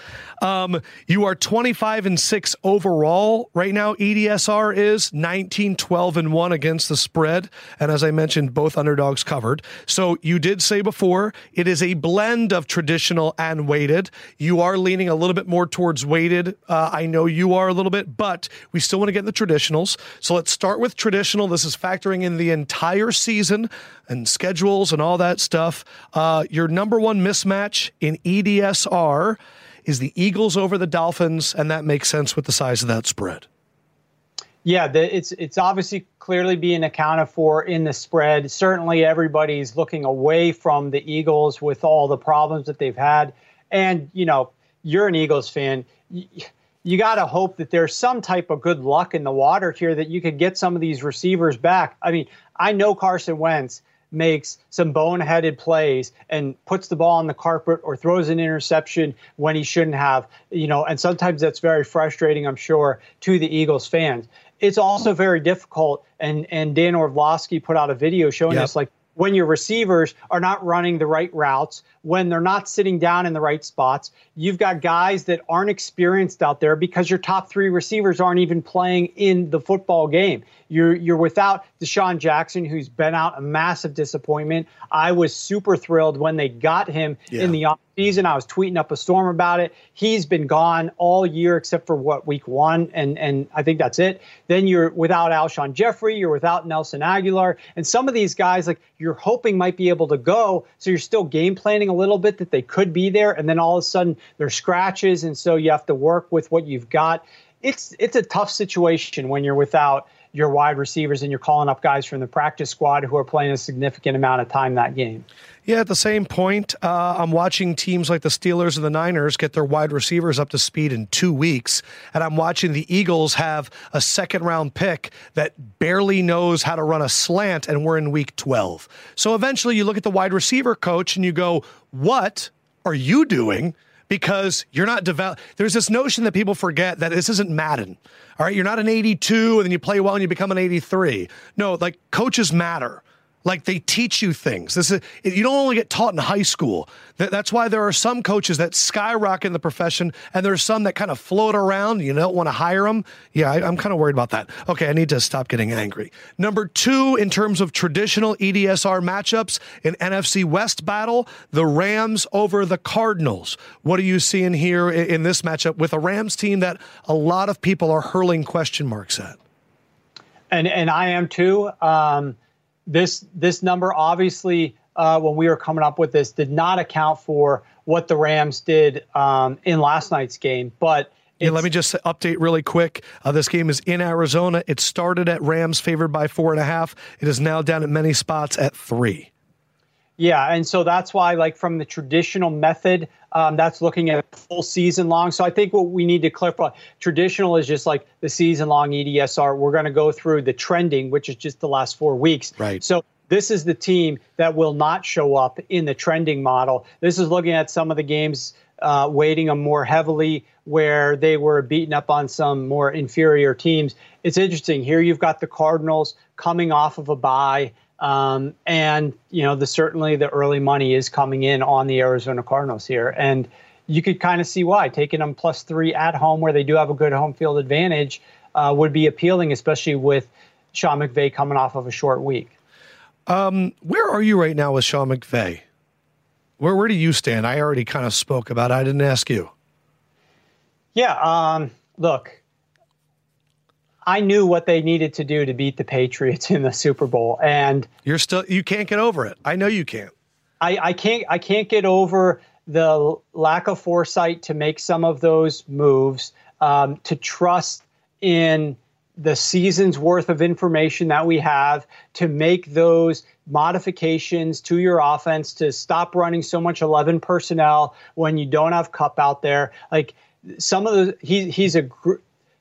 [SPEAKER 1] Um, you are 25 and 6 overall right now. EDSR is 19, 12 and 1 against the spread. And as I mentioned, both underdogs covered. So you did say before it is a blend of traditional and weighted. You are leaning a little bit more towards weighted. Uh, I know you are a little bit, but we still want to get the traditionals. So let's start with traditional. This is factoring in the entire season and schedules and all that stuff. Uh, your number one mismatch in EDSR is the Eagles over the Dolphins, and that makes sense with the size of that spread.
[SPEAKER 2] Yeah, the, it's it's obviously clearly being accounted for in the spread. Certainly, everybody's looking away from the Eagles with all the problems that they've had. And you know, you're an Eagles fan. You, you got to hope that there's some type of good luck in the water here that you could get some of these receivers back. I mean, I know Carson Wentz makes some boneheaded plays and puts the ball on the carpet or throws an interception when he shouldn't have, you know, and sometimes that's very frustrating, I'm sure, to the Eagles fans. It's also very difficult, and and Dan Orlovsky put out a video showing yep. us like when your receivers are not running the right routes, when they're not sitting down in the right spots. You've got guys that aren't experienced out there because your top three receivers aren't even playing in the football game. You're you're without DeSean Jackson, who's been out a massive disappointment. I was super thrilled when they got him yeah. in the season. I was tweeting up a storm about it. He's been gone all year except for what week one, and and I think that's it. Then you're without Alshon Jeffery, you're without Nelson Agholor, and some of these guys like you're hoping might be able to go. So you're still game planning a little bit that they could be there, and then all of a sudden they're scratches, and so you have to work with what you've got. It's it's a tough situation when you're without your wide receivers and you're calling up guys from the practice squad who are playing a significant amount of time that game.
[SPEAKER 1] Yeah, at the same point, uh, I'm watching teams like the Steelers and the Niners get their wide receivers up to speed in two weeks. And I'm watching the Eagles have a second round pick that barely knows how to run a slant, and we're in week 12. So eventually you look at the wide receiver coach and you go, What are you doing? Because you're not develop. There's this notion that people forget that this isn't Madden. All right, you're not an 82 and then you play well and you become an 83. No, like coaches matter. Like they teach you things. This is you don't only get taught in high school. That's why there are some coaches that skyrocket in the profession, and there's some that kind of float around. You don't want to hire them. Yeah, I, am kind of worried about that. Okay, I need to stop getting angry. Number two, in terms of traditional EDSR matchups in NFC West battle, the Rams over the Cardinals. What are you seeing here in this matchup with a Rams team that a lot of people are hurling question marks at?
[SPEAKER 2] And and I am too. Um, this this number obviously uh, when we were coming up with this did not account for what the Rams did um, in last night's game, but.
[SPEAKER 1] Yeah, let me just update really quick. Uh, this game is in Arizona. It started at Rams favored by four and a half. It is now down at many spots at three.
[SPEAKER 2] Yeah, and so that's why, like from the traditional method, um, that's looking at full season long. So I think what we need to clarify, traditional is just like the season long EDSR. We're going to go through the trending, which is just the last four weeks.
[SPEAKER 1] Right.
[SPEAKER 2] So this is the team that will not show up in the trending model. This is looking at some of the games, uh, weighting them more heavily where they were beaten up on some more inferior teams. It's interesting. Here you've got the Cardinals coming off of a bye. Um, and you know, the certainly the early money is coming in on the Arizona Cardinals here, and you could kind of see why taking them plus three at home, where they do have a good home field advantage, uh, would be appealing, especially with Sean McVay coming off of a short week.
[SPEAKER 1] Um, where are you right now with Sean McVay? Where where do you stand? I already kind of spoke about. it. I didn't ask you.
[SPEAKER 2] Yeah. Um, look, I knew what they needed to do to beat the Patriots in the Super Bowl, and
[SPEAKER 1] you're still you can't get over it. I know you can't.
[SPEAKER 2] I, I can't I can't get over the lack of foresight to make some of those moves, um, to trust in the season's worth of information that we have to make those modifications to your offense to stop running so much 11 personnel when you don't have Kupp out there like some of the he, he's a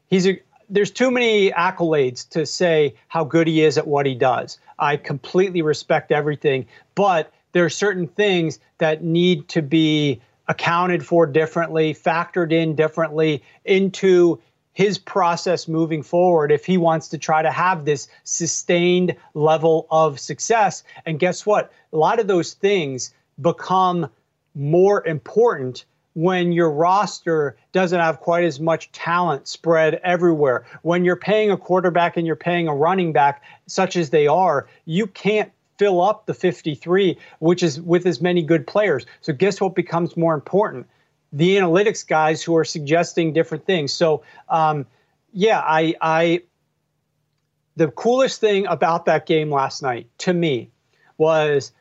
[SPEAKER 2] he's a there's too many accolades to say how good he is at what he does. I completely respect everything, but there are certain things that need to be accounted for differently, factored in differently into his process moving forward if he wants to try to have this sustained level of success. And guess what? A lot of those things become more important when your roster doesn't have quite as much talent spread everywhere. When you're paying a quarterback and you're paying a running back, such as they are, you can't fill up the 53, which is with as many good players. So, guess what becomes more important? The analytics guys who are suggesting different things. So, um, yeah, I, I, the coolest thing about that game last night to me was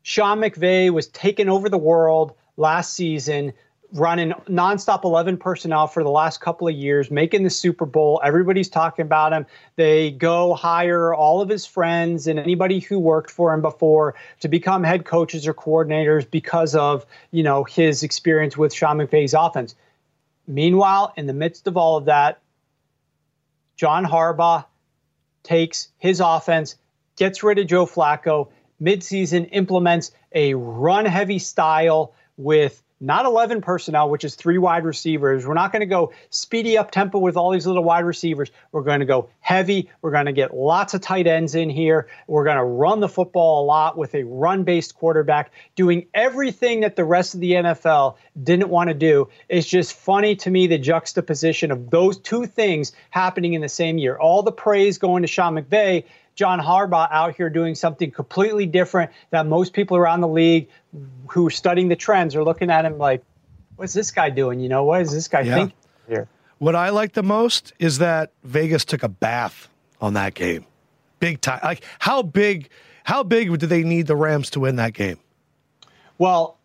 [SPEAKER 2] Sean McVay was taking over the world last season, running nonstop 11 personnel for the last couple of years, making the Super Bowl. Everybody's talking about him. They go hire all of his friends and anybody who worked for him before to become head coaches or coordinators because of, you know, his experience with Sean McVay's offense. Meanwhile, in the midst of all of that, John Harbaugh takes his offense, gets rid of Joe Flacco, midseason implements a run heavy style with not 11 personnel, which is three wide receivers. We're not going to go speedy up tempo with all these little wide receivers. We're going to go heavy. We're going to get lots of tight ends in here. We're going to run the football a lot with a run based quarterback, doing everything that the rest of the NFL didn't want to do. It's just funny to me the juxtaposition of those two things happening in the same year. All the praise going to Sean McVay John Harbaugh out here doing something completely different that most people around the league who are studying the trends are looking at him like, what's this guy doing? You know, what is this guy yeah. thinking here?
[SPEAKER 1] What I like the most is that Vegas took a bath on that game. Big time. Like how big how big do they need the Rams to win that game?
[SPEAKER 2] Well,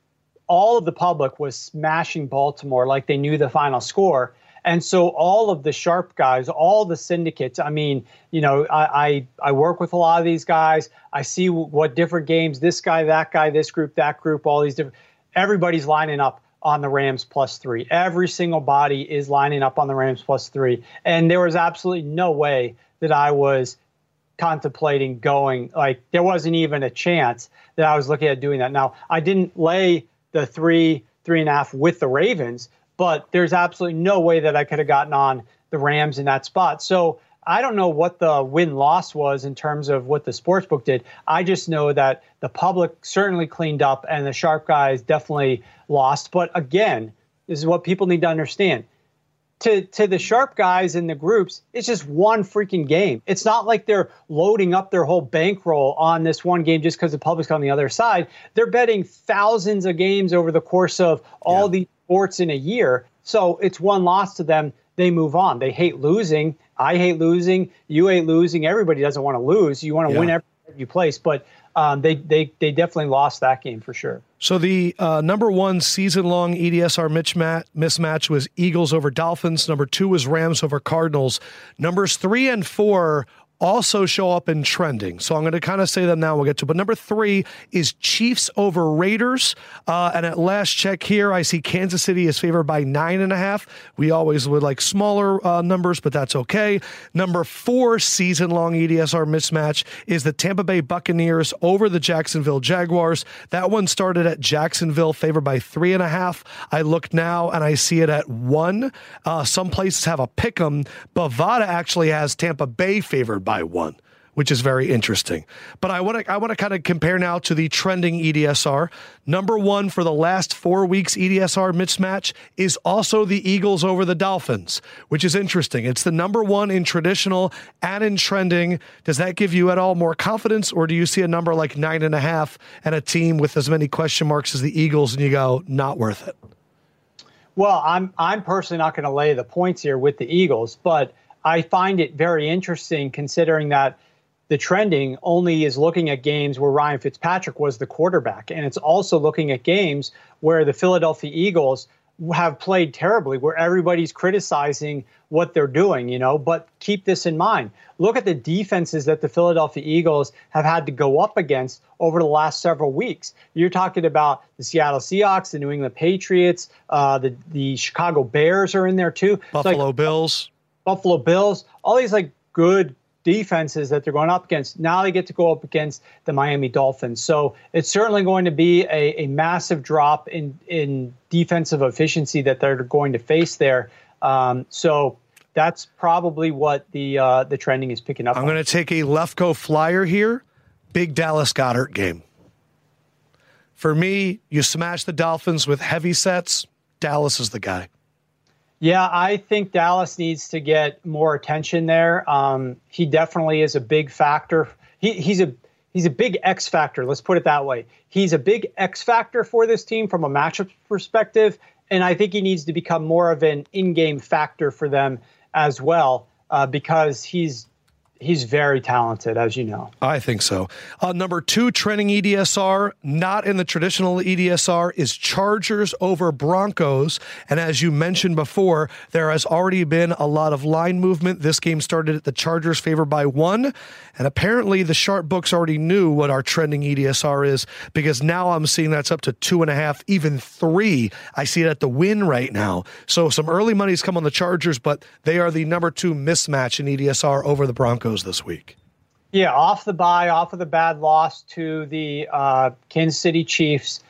[SPEAKER 2] all of the public was smashing Baltimore like they knew the final score. And so all of the sharp guys, all the syndicates, I mean, you know, I, I, I work with a lot of these guys. I see what different games, this guy, that guy, this group, that group, all these different, everybody's lining up on the Rams plus three. Every single body is lining up on the Rams plus three. And there was absolutely no way that I was contemplating going, like, there wasn't even a chance that I was looking at doing that. Now, I didn't lay the three, three and a half with the Ravens, but there's absolutely no way that I could have gotten on the Rams in that spot. So I don't know what the win loss was in terms of what the sports book did. I just know that the public certainly cleaned up and the sharp guys definitely lost. But again, this is what people need to understand. To, to the sharp guys in the groups, it's just one freaking game. It's not like they're loading up their whole bankroll on this one game just because the public's on the other side. They're betting thousands of games over the course of all yeah. these sports in a year. So it's one loss to them. They move on. They hate losing. I hate losing. You hate losing. Everybody doesn't want to lose. You want to yeah. win every you place. But um, they, they, they definitely lost that game for sure.
[SPEAKER 1] So the uh, number one season long EDSR mismatch was Eagles over Dolphins. Number two was Rams over Cardinals. Numbers three and four also show up in trending. So I'm going to kind of say them now. We'll get to. But number three is Chiefs over Raiders. Uh, and at last check here, I see Kansas City is favored by nine and a half. We always would like smaller uh, numbers, but that's okay. Number four season long EDSR mismatch is the Tampa Bay Buccaneers over the Jacksonville Jaguars. That one started at Jacksonville, favored by three and a half. I look now and I see it at one. Uh, some places have a pick 'em. Bovada actually has Tampa Bay favored by one, which is very interesting. But I want to I want to kind of compare now to the trending EDSR. Number one for the last four weeks EDSR mismatch is also the Eagles over the Dolphins, which is interesting. It's the number one in traditional and in trending. Does that give you at all more confidence, or do you see a number like nine and a half and a team with as many question marks as the Eagles, and you go not worth it?
[SPEAKER 2] Well, I'm I'm personally not going to lay the points here with the Eagles, but I find it very interesting considering that the trending only is looking at games where Ryan Fitzpatrick was the quarterback. And it's also looking at games where the Philadelphia Eagles have played terribly, where everybody's criticizing what they're doing, you know. But keep this in mind. Look at the defenses that the Philadelphia Eagles have had to go up against over the last several weeks. You're talking about the Seattle Seahawks, the New England Patriots, uh, the the Chicago Bears are in there too.
[SPEAKER 1] Buffalo like, Bills.
[SPEAKER 2] Buffalo Bills, all these like good defenses that they're going up against. Now they get to go up against the Miami Dolphins. So it's certainly going to be a, a massive drop in in defensive efficiency that they're going to face there. Um, so that's probably what the uh, the trending is picking up.
[SPEAKER 1] I'm going to take a Lefkoe flyer here. Big Dallas Goedert game. For me, you smash the Dolphins with heavy sets. Dallas is the guy.
[SPEAKER 2] Yeah, I think Dallas needs to get more attention there. Um, he definitely is a big factor. He, he's a he's a big X factor. Let's put it that way. He's a big X factor for this team from a matchup perspective, and I think he needs to become more of an in-game factor for them as well uh, because he's He's very talented, as you know.
[SPEAKER 1] I think so. Uh, number two, trending EDSR, not in the traditional EDSR, is Chargers over Broncos. And as you mentioned before, there has already been a lot of line movement. This game started at the Chargers' favor by one. And apparently, the sharp books already knew what our trending EDSR is because now I'm seeing that's up to two and a half, even three. I see it at the win right now. So some early money's come on the Chargers, but they are the number two mismatch in EDSR over the Broncos. Broncos this week.
[SPEAKER 2] Yeah, off the bye, off of the bad loss to the uh, Kansas City Chiefs.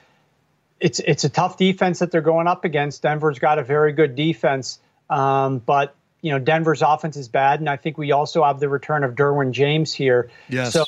[SPEAKER 2] It's it's a tough defense that they're going up against. Denver's got a very good defense, um, but you know Denver's offense is bad, and I think we also have the return of Derwin James here.
[SPEAKER 1] Yes.
[SPEAKER 2] So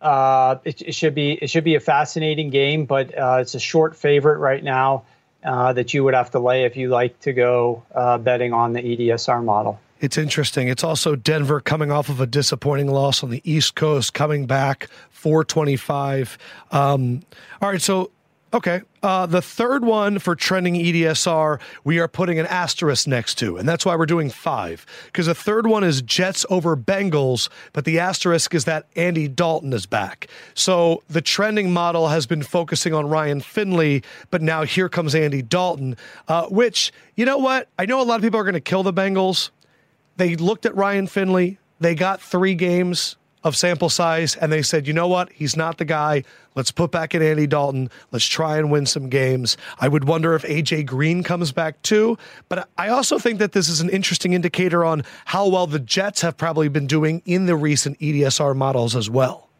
[SPEAKER 2] uh, it, it, should be it should be a fascinating game, but uh, it's a short favorite right now uh, that you would have to lay if you like to go uh, betting on the EDSR model.
[SPEAKER 1] It's interesting. It's also Denver coming off of a disappointing loss on the East Coast, coming back 425. Um, all right, so Okay. Uh, the third one for trending EDSR, we are putting an asterisk next to, and that's why we're doing five. Because the third one is Jets over Bengals, but the asterisk is that Andy Dalton is back. So the trending model has been focusing on Ryan Finley, but now here comes Andy Dalton, uh, which, you know what? I know a lot of people are going to kill the Bengals. They looked at Ryan Finley. They got three games of sample size and they said, you know what? He's not the guy. Let's put back in Andy Dalton. Let's try and win some games. I would wonder if AJ Green comes back too. But I also think that this is an interesting indicator on how well the Jets have probably been doing in the recent EDSR models as well.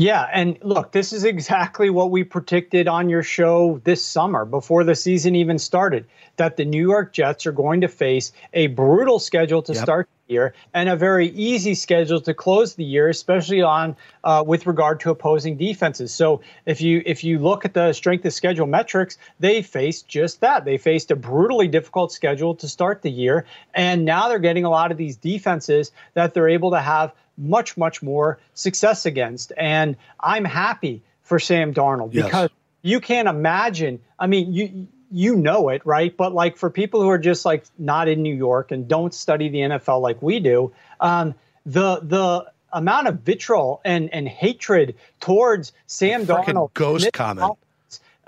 [SPEAKER 2] Yeah, and look, this is exactly what we predicted on your show this summer before the season even started that the New York Jets are going to face a brutal schedule to yep. start year and a very easy schedule to close the year, especially on uh, with regard to opposing defenses. So if you if you look at the strength of schedule metrics, they faced just that. They faced a brutally difficult schedule to start the year, and now they're getting a lot of these defenses that they're able to have much much more success against. And I'm happy for Sam Darnold yes. because you can't imagine. I mean, you you know it, right? But like for people who are just like not in New York and don't study the NFL like we do, um, the the amount of vitriol and and hatred towards Sam Darnold,
[SPEAKER 1] ghost comment,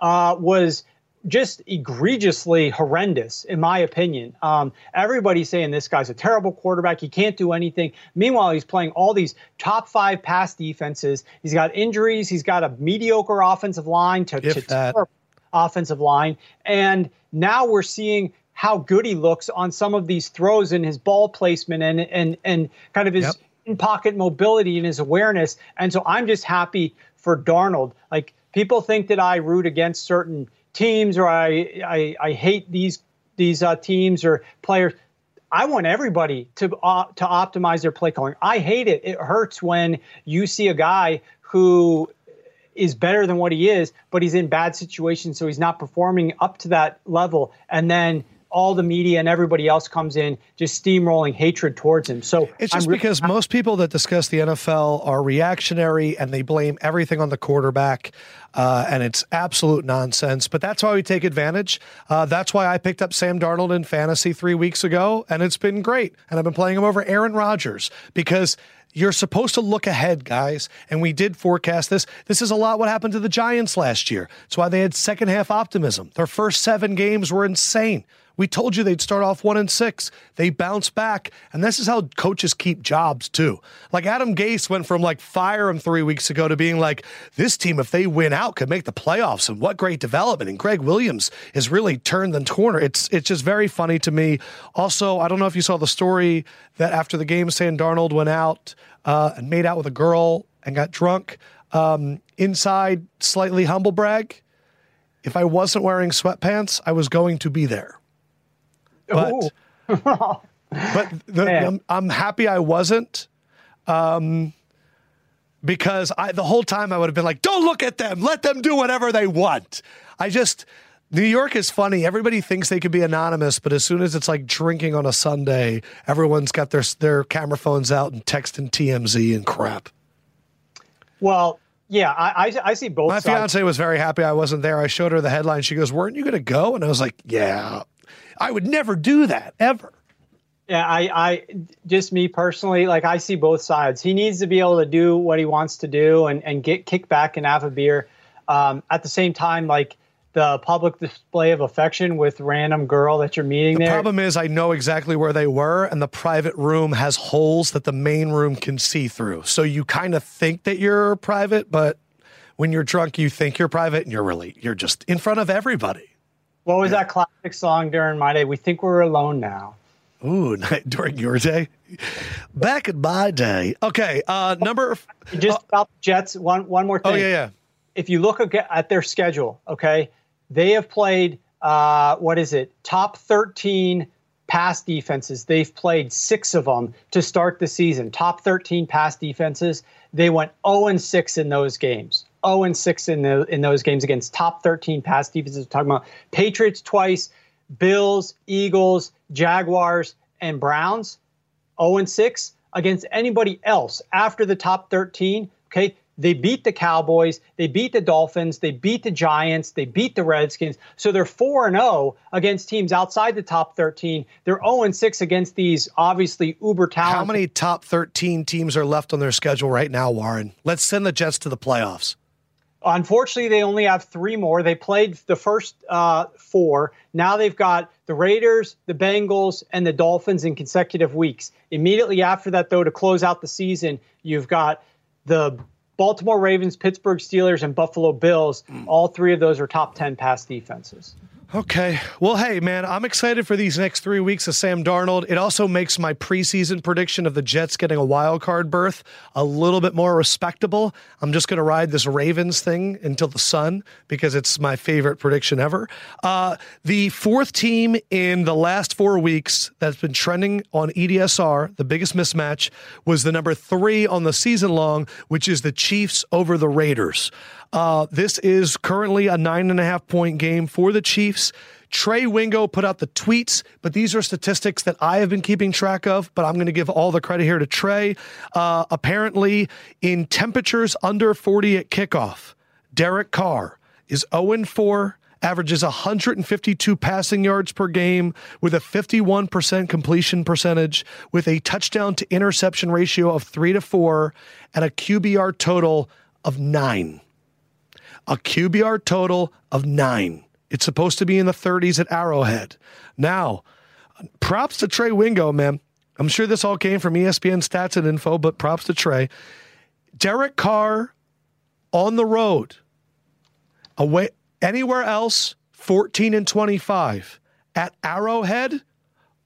[SPEAKER 2] uh, was just egregiously horrendous, in my opinion. Um, everybody's saying this guy's a terrible quarterback. He can't do anything. Meanwhile, he's playing all these top five pass defenses. He's got injuries. He's got a mediocre offensive line to,
[SPEAKER 1] to
[SPEAKER 2] offensive line. And now we're seeing how good he looks on some of these throws and his ball placement and and and kind of his yep. in pocket mobility and his awareness. And so I'm just happy for Darnold. Like people think that I root against certain teams or I I, I hate these these uh, teams or players. I want everybody to uh, to optimize their play calling. I hate it. It hurts when you see a guy who is better than what he is, but he's in bad situations, so he's not performing up to that level. And then all the media and everybody else comes in just steamrolling hatred towards him. So
[SPEAKER 1] it's just really because most people that discuss the NFL are reactionary and they blame everything on the quarterback. Uh, and it's absolute nonsense. But that's why we take advantage. Uh, that's why I picked up Sam Darnold in fantasy three weeks ago, and it's been great. And I've been playing him over Aaron Rodgers because you're supposed to look ahead, guys. And we did forecast this. This is a lot what happened to the Giants last year. It's why they had second half optimism. Their first seven games were insane. We told you they'd start off one and six. They bounce back. And this is how coaches keep jobs too. Like Adam Gase went from like fire him three weeks ago to being like, this team, if they win out, could make the playoffs. And what great development. And Gregg Williams has really turned the corner. It's it's just very funny to me. Also, I don't know if you saw the story that after the game, Sam Darnold went out uh, and made out with a girl and got drunk. Um, inside, slightly humble brag. If I wasn't wearing sweatpants, I was going to be there. But, but the, I'm, I'm, happy I wasn't. Um, because I, the whole time I would have been like, don't look at them. Let them do whatever they want. I just, New York is funny. Everybody thinks they could be anonymous, but as soon as it's like drinking on a Sunday, everyone's got their, their camera phones out and texting TMZ and crap.
[SPEAKER 2] Well, yeah, I, I, I see both.
[SPEAKER 1] My
[SPEAKER 2] sides.
[SPEAKER 1] fiance was very happy I wasn't there. I showed her the headline. She goes, "Weren't you going to go?" And I was like, "Yeah, I would never do that ever."
[SPEAKER 2] Yeah, I, I just me personally, like I see both sides. He needs to be able to do what he wants to do and and get kicked back and have a beer. Um, at the same time, like the public display of affection with random girl that you're meeting there.
[SPEAKER 1] the
[SPEAKER 2] there.
[SPEAKER 1] problem is I know exactly where they were and the private room has holes that the main room can see through. So you kind of think that you're private, but when you're drunk you think you're private and you're really you're just in front of everybody.
[SPEAKER 2] What was yeah. that classic song during my day? We think we're alone now.
[SPEAKER 1] Ooh, during your day? Back in my day. Okay, uh number
[SPEAKER 2] just uh, about the Jets one one more thing.
[SPEAKER 1] Oh yeah, yeah.
[SPEAKER 2] If you look at their schedule, okay? They have played, uh, what is it, top 13 pass defenses. They've played six of them to start the season. Top 13 pass defenses. They went 0 and 6 in those games. 0 and 6 in, the, in those games against top 13 pass defenses. We're talking about Patriots twice, Bills, Eagles, Jaguars, and Browns. 0 and 6 against anybody else after the top 13. Okay, they beat the Cowboys, they beat the Dolphins, they beat the Giants, they beat the Redskins. So they're 4 and 0 against teams outside the top 13. They're 0 and 6 against these obviously uber talented.
[SPEAKER 1] How many top 13 teams are left on their schedule right now, Warren? Let's send the Jets to the playoffs.
[SPEAKER 2] Unfortunately, they only have three more. They played the first uh, four. Now they've got the Raiders, the Bengals, and the Dolphins in consecutive weeks. Immediately after that, though, to close out the season, you've got the Baltimore Ravens, Pittsburgh Steelers, and Buffalo Bills. Mm. All three of those are top 10 pass defenses.
[SPEAKER 1] Okay. Well, hey, man, I'm excited for these next three weeks of Sam Darnold. It also makes my preseason prediction of the Jets getting a wild card berth a little bit more respectable. I'm just going to ride this Ravens thing until the sun because it's my favorite prediction ever. Uh, the fourth team in the last four weeks that's been trending on EDSR, the biggest mismatch, was the number three on the season long, which is the Chiefs over the Raiders. Uh, this is currently a nine and a half point game for the Chiefs. Trey Wingo put out the tweets, but these are statistics that I have been keeping track of. But I'm going to give all the credit here to Trey. Uh, apparently, in temperatures under 40 at kickoff, Derek Carr is 0 4 averages 152 passing yards per game with a 51% completion percentage, with a touchdown to interception ratio of 3 to 4, and a QBR total of 9 a QBR total of nine. It's supposed to be in the 30s at Arrowhead. Now, props to Trey Wingo, man. I'm sure this all came from ESPN stats and info, but props to Trey. Derek Carr on the road, away anywhere else, 14 and 25. At Arrowhead,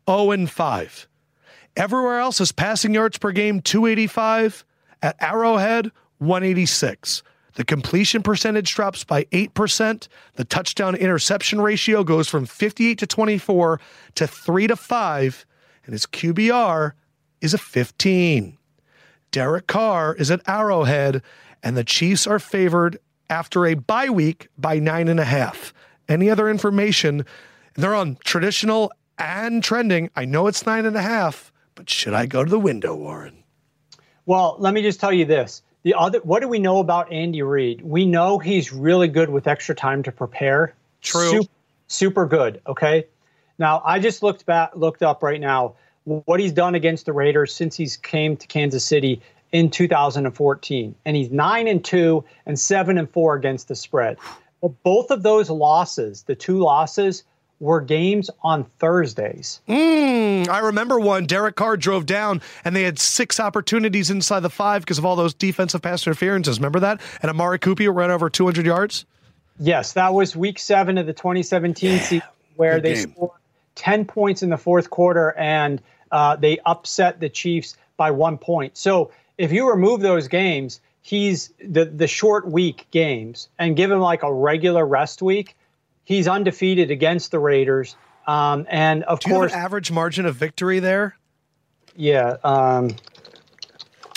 [SPEAKER 1] 0 and 5. Everywhere else is passing yards per game 285. At Arrowhead, 186. The completion percentage drops by 8%. The touchdown interception ratio goes from 58 to 24 to 3 to 5. And his QBR is a 15. Derek Carr is at Arrowhead, and the Chiefs are favored after a bye week by nine and a half. Any other information? They're on traditional and trending. I know it's nine and a half, but should I go to the window, Warren?
[SPEAKER 2] Well, let me just tell you this. The other, what do we know about Andy Reid? We know he's really good with extra time to prepare.
[SPEAKER 1] True.
[SPEAKER 2] Super, super good. Okay. Now I just looked back, looked up right now what he's done against the Raiders since he's came to Kansas City in 2014, and he's nine and two and seven and four against the spread. But both of those losses, the two losses, were games on Thursdays.
[SPEAKER 1] Mm, I remember one. Derek Carr drove down and they had six opportunities inside the five because of all those defensive pass interferences. Remember that? And Amari Cooper ran over 200 yards?
[SPEAKER 2] Yes, that was week seven of the 2017 yeah, season where they game. scored 10 points in the fourth quarter and uh, they upset the Chiefs by one point. So if you remove those games, he's the the short week games and give him like a regular rest week, he's undefeated against the Raiders. Um, and of
[SPEAKER 1] Do
[SPEAKER 2] course,
[SPEAKER 1] average margin of victory there.
[SPEAKER 2] Yeah. Um,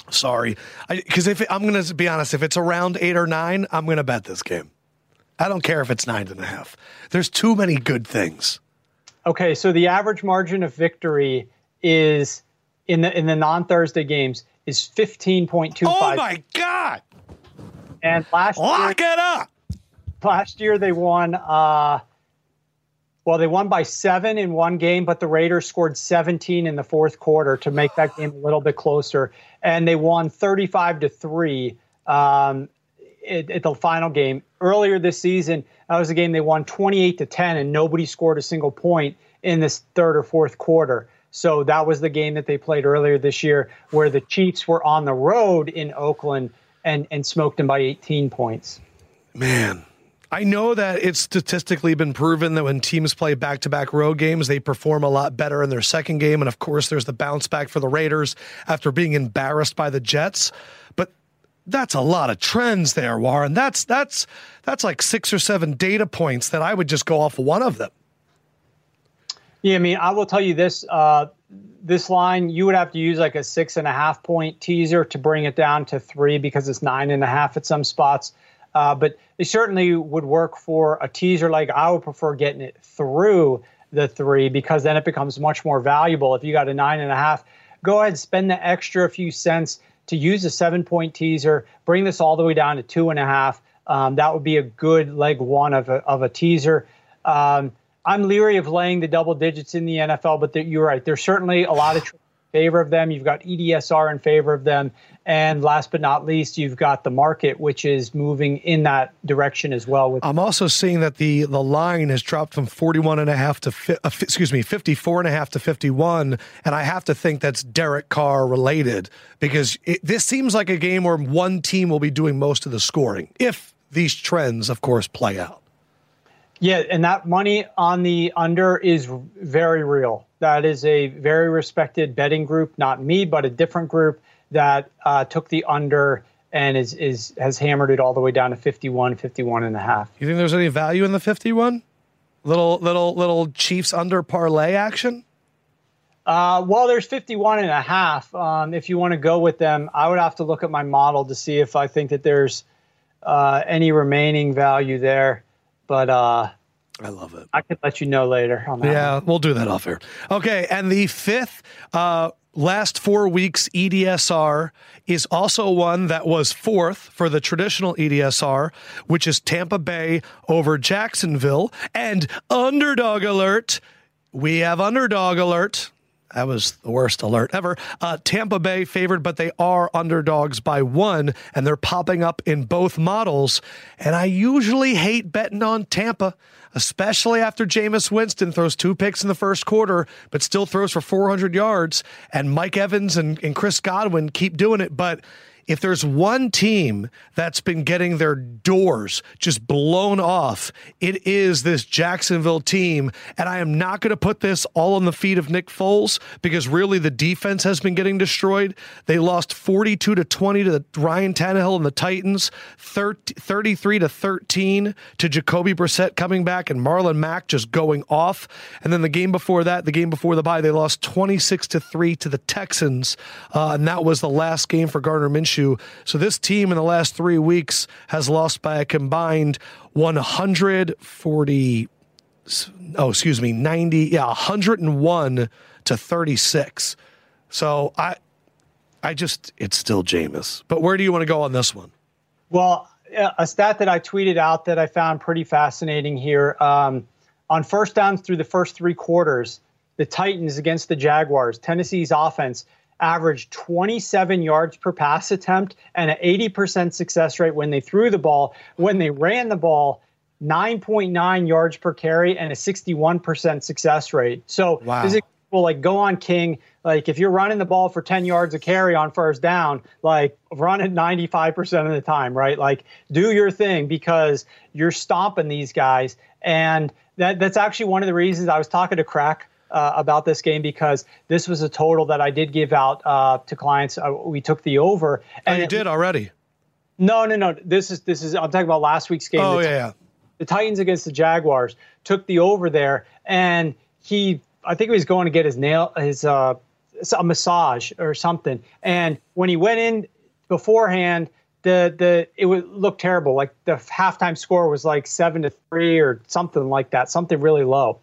[SPEAKER 1] Sorry, because if it, I'm going to be honest, if it's around eight or nine, I'm going to bet this game. I don't care if it's nine and a half. There's too many good things.
[SPEAKER 2] Okay, so the average margin of victory is in the in the non Thursday games is fifteen point two five.
[SPEAKER 1] Oh my god!
[SPEAKER 2] And last
[SPEAKER 1] lock
[SPEAKER 2] year,
[SPEAKER 1] it up.
[SPEAKER 2] Last year they won. Uh, well, they won by seven in one game, but the Raiders scored 17 in the fourth quarter to make that game a little bit closer, and they won 35 to three um, at, at the final game. Earlier this season, that was a game they won 28 to 10, and nobody scored a single point in this third or fourth quarter. So that was the game that they played earlier this year, where the Chiefs were on the road in Oakland and and smoked them by 18 points.
[SPEAKER 1] Man, I know that it's statistically been proven that when teams play back to back road games, they perform a lot better in their second game. And of course, there's the bounce back for the Raiders after being embarrassed by the Jets. But that's a lot of trends there, Warren. That's that's that's like six or seven data points that I would just go off one of them.
[SPEAKER 2] Yeah, I mean, I will tell you this: uh, this line you would have to use like a six and a half point teaser to bring it down to three because it's nine and a half at some spots. Uh, but it certainly would work for a teaser. Like I would prefer getting it through the three because then it becomes much more valuable. If you got a nine and a half, go ahead and spend the extra few cents to use a seven point teaser. Bring this all the way down to two and a half. Um, that would be a good leg one of a, of a teaser. Um, I'm leery of laying the double digits in the NFL, but you're right. There's certainly a lot of favor of them. You've got EDSR in favor of them, and last but not least, you've got the market, which is moving in that direction as well.
[SPEAKER 1] With I'm also seeing that the the line has dropped from 41 and a half to fi- uh, excuse me 54 and a half to 51, and I have to think that's Derek Carr related because it, this seems like a game where one team will be doing most of the scoring if these trends, of course, play out.
[SPEAKER 2] Yeah, and that money on the under is very real. That is a very respected betting group, not me, but a different group that uh, took the under and is is has hammered it all the way down to 51, 51 and a half.
[SPEAKER 1] You think there's any value in the 51? Little little little Chiefs under parlay action?
[SPEAKER 2] Uh, well, there's 51 and a half. Um, if you want to go with them, I would have to look at my model to see if I think that there's uh, any remaining value there. But uh,
[SPEAKER 1] I love it.
[SPEAKER 2] I can let you know later on that.
[SPEAKER 1] Yeah, one. we'll do that off air. Okay, and the fifth uh, last four weeks EDSR is also one that was fourth for the traditional EDSR, which is Tampa Bay over Jacksonville. And underdog alert, we have underdog alert. That was the worst alert ever. Uh, Tampa Bay favored, but they are underdogs by one, and they're popping up in both models. And I usually hate betting on Tampa, especially after Jameis Winston throws two picks in the first quarter, but still throws for 400 yards. And Mike Evans and, and Chris Godwin keep doing it. But if there's one team that's been getting their doors just blown off, it is this Jacksonville team. And I am not going to put this all on the feet of Nick Foles because really the defense has been getting destroyed. They lost 42 to 20 to Ryan Tannehill and the Titans, 30, 33 to 13 to Jacoby Brissett coming back and Marlon Mack just going off. And then the game before that, the game before the bye, they lost 26 to 3 to the Texans. Uh, and that was the last game for Gardner Minshew so this team in the last three weeks has lost by a combined 140. Oh, excuse me, 90. Yeah, 101 to 36. So I, I just it's still Jameis. But where do you want to go on this one?
[SPEAKER 2] Well, a stat that I tweeted out that I found pretty fascinating here. Um, on first downs through the first three quarters, the Titans against the Jaguars, Tennessee's offense averaged 27 yards per pass attempt and an 80% success rate when they threw the ball. When they ran the ball, 9.9 yards per carry and a 61% success rate. So
[SPEAKER 1] wow.
[SPEAKER 2] this is well, like go on King. Like if you're running the ball for 10 yards of carry on first down, like run it 95% of the time, right? Like do your thing because you're stomping these guys. And that, that's actually one of the reasons I was talking to Crack uh, about this game because this was a total that I did give out uh, to clients. Uh, we took the over.
[SPEAKER 1] And oh, you did already?
[SPEAKER 2] No, no, no. This is this is. I'm talking about last week's game.
[SPEAKER 1] Oh yeah, yeah.
[SPEAKER 2] The Titans against the Jaguars took the over there, and he. I think he was going to get his nail his uh, a massage or something. And when he went in beforehand, the the it would look terrible. Like the halftime score was like seven to three or something like that, something really low.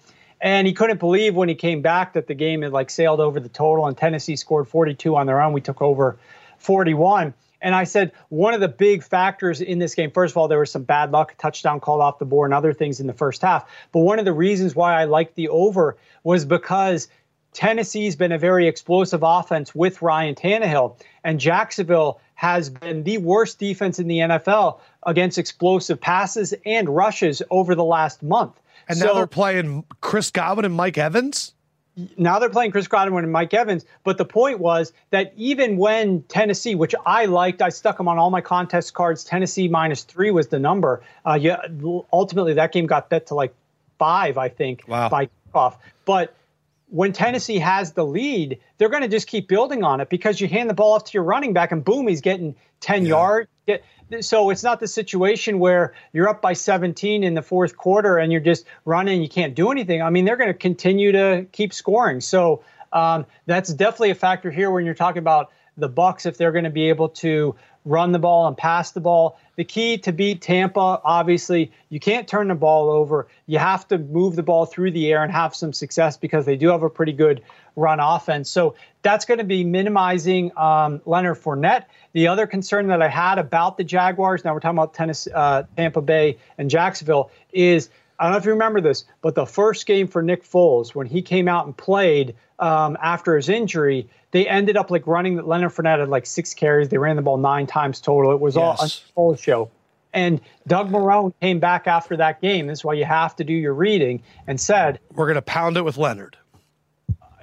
[SPEAKER 2] And he couldn't believe when he came back that the game had like sailed over the total and Tennessee scored 42 on their own. We took over 41. And I said one of the big factors in this game, first of all, there was some bad luck, touchdown called off the board, and other things in the first half. But one of the reasons why I liked the over was because Tennessee's been a very explosive offense with Ryan Tannehill, and Jacksonville has been the worst defense in the NFL against explosive passes and rushes over the last month.
[SPEAKER 1] And so, now they're playing Chris Godwin and Mike Evans?
[SPEAKER 2] Now they're playing Chris Godwin and Mike Evans. But the point was that even when Tennessee, which I liked, I stuck them on all my contest cards, Tennessee minus three was the number. Uh, yeah, ultimately, that game got bet to like five, I think,
[SPEAKER 1] wow.
[SPEAKER 2] by kickoff. But when Tennessee has the lead, they're going to just keep building on it because you hand the ball off to your running back and boom, he's getting 10 yeah. yards. So it's not the situation where you're up by 17 in the fourth quarter and you're just running, you can't do anything. I mean, they're going to continue to keep scoring. So um, that's definitely a factor here when you're talking about the Bucs if they're going to be able to run the ball and pass the ball. The key to beat Tampa, obviously, you can't turn the ball over. You have to move the ball through the air and have some success because they do have a pretty good run offense. So that's going to be minimizing um, Leonard Fournette. The other concern that I had about the Jaguars, now we're talking about tennis, uh, Tampa Bay and Jacksonville, is I don't know if you remember this, but the first game for Nick Foles, when he came out and played um, after his injury, they ended up like running. Leonard Fournette had like six carries. They ran the ball nine times total. It was yes. all a full show. And Doug Marrone came back after that game. This is why you have to do your reading and said,
[SPEAKER 1] "We're going to pound it with Leonard."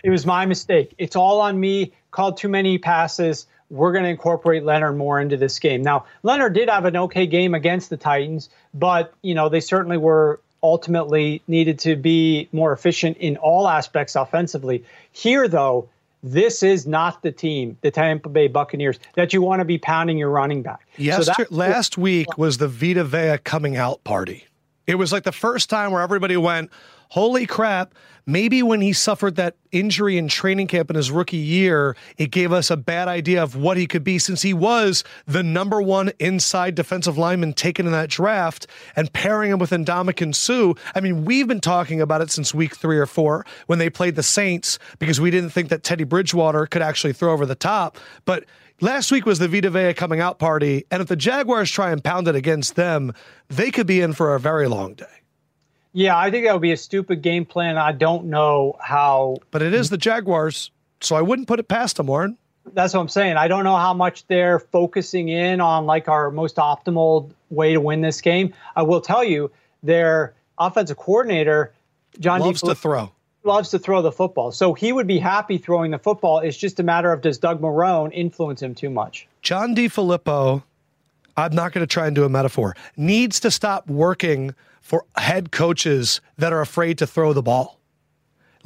[SPEAKER 2] It was my mistake. It's all on me. Called too many passes. We're going to incorporate Leonard more into this game. Now, Leonard did have an okay game against the Titans, but you know they certainly were ultimately needed to be more efficient in all aspects offensively. Here, though, this is not the team, the Tampa Bay Buccaneers, that you want to be pounding your running back.
[SPEAKER 1] Yes, so last week was the Vita Vea coming out party. It was like the first time where everybody went, holy crap, maybe when he suffered that injury in training camp in his rookie year, it gave us a bad idea of what he could be since he was the number one inside defensive lineman taken in that draft and pairing him with Ndamukong Suh. I mean, we've been talking about it since week three or four when they played the Saints because we didn't think that Teddy Bridgewater could actually throw over the top. But last week was the Vita Vea coming out party. And if the Jaguars try and pound it against them, they could be in for a very long day.
[SPEAKER 2] Yeah, I think that would be a stupid game plan. I don't know how.
[SPEAKER 1] But it is the Jaguars, so I wouldn't put it past them, Warren.
[SPEAKER 2] That's what I'm saying. I don't know how much they're focusing in on like our most optimal way to win this game. I will tell you, their offensive coordinator, John
[SPEAKER 1] loves to throw.
[SPEAKER 2] Loves to throw the football. So he would be happy throwing the football. It's just a matter of does Doug Marrone influence him too much?
[SPEAKER 1] John DeFilippo, I'm not going to try and do a metaphor, needs to stop working – for head coaches that are afraid to throw the ball.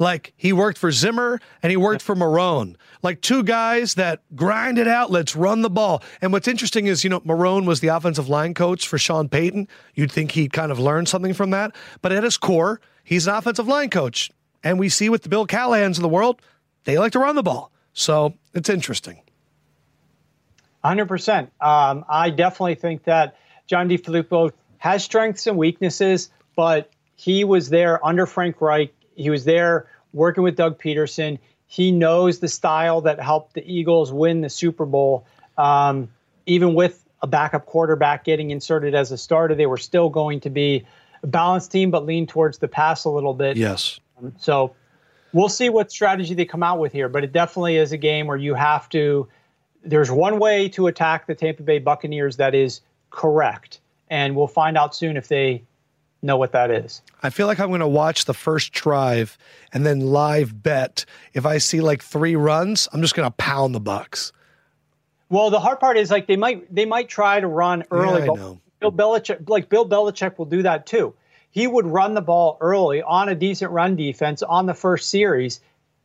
[SPEAKER 1] Like he worked for Zimmer and he worked for Marrone, like two guys that grind it out. Let's run the ball. And what's interesting is, you know, Marrone was the offensive line coach for Sean Payton. You'd think he'd kind of learned something from that. But at his core, he's an offensive line coach. And we see with the Bill Callahans of the world, they like to run the ball. So it's interesting.
[SPEAKER 2] 100%. Um, I definitely think that John DeFilippo has strengths and weaknesses, but he was there under Frank Reich. He was there working with Doug Pederson. He knows the style that helped the Eagles win the Super Bowl. Um, even with a backup quarterback getting inserted as a starter, they were still going to be a balanced team, but lean towards the pass a little bit.
[SPEAKER 1] Yes.
[SPEAKER 2] Um, so we'll see what strategy they come out with here, but it definitely is a game where you have to. There's one way to attack the Tampa Bay Buccaneers that is correct and we'll find out soon if they know what that is.
[SPEAKER 1] I feel like I'm going to watch the first drive and then live bet. If I see like three runs, I'm just going to pound the Bucs.
[SPEAKER 2] Well, the hard part is like they might they might try to run early.
[SPEAKER 1] Yeah.
[SPEAKER 2] Bill Belichick, like Bill Belichick, will do that too. He would run the ball early on a decent run defense on the first series,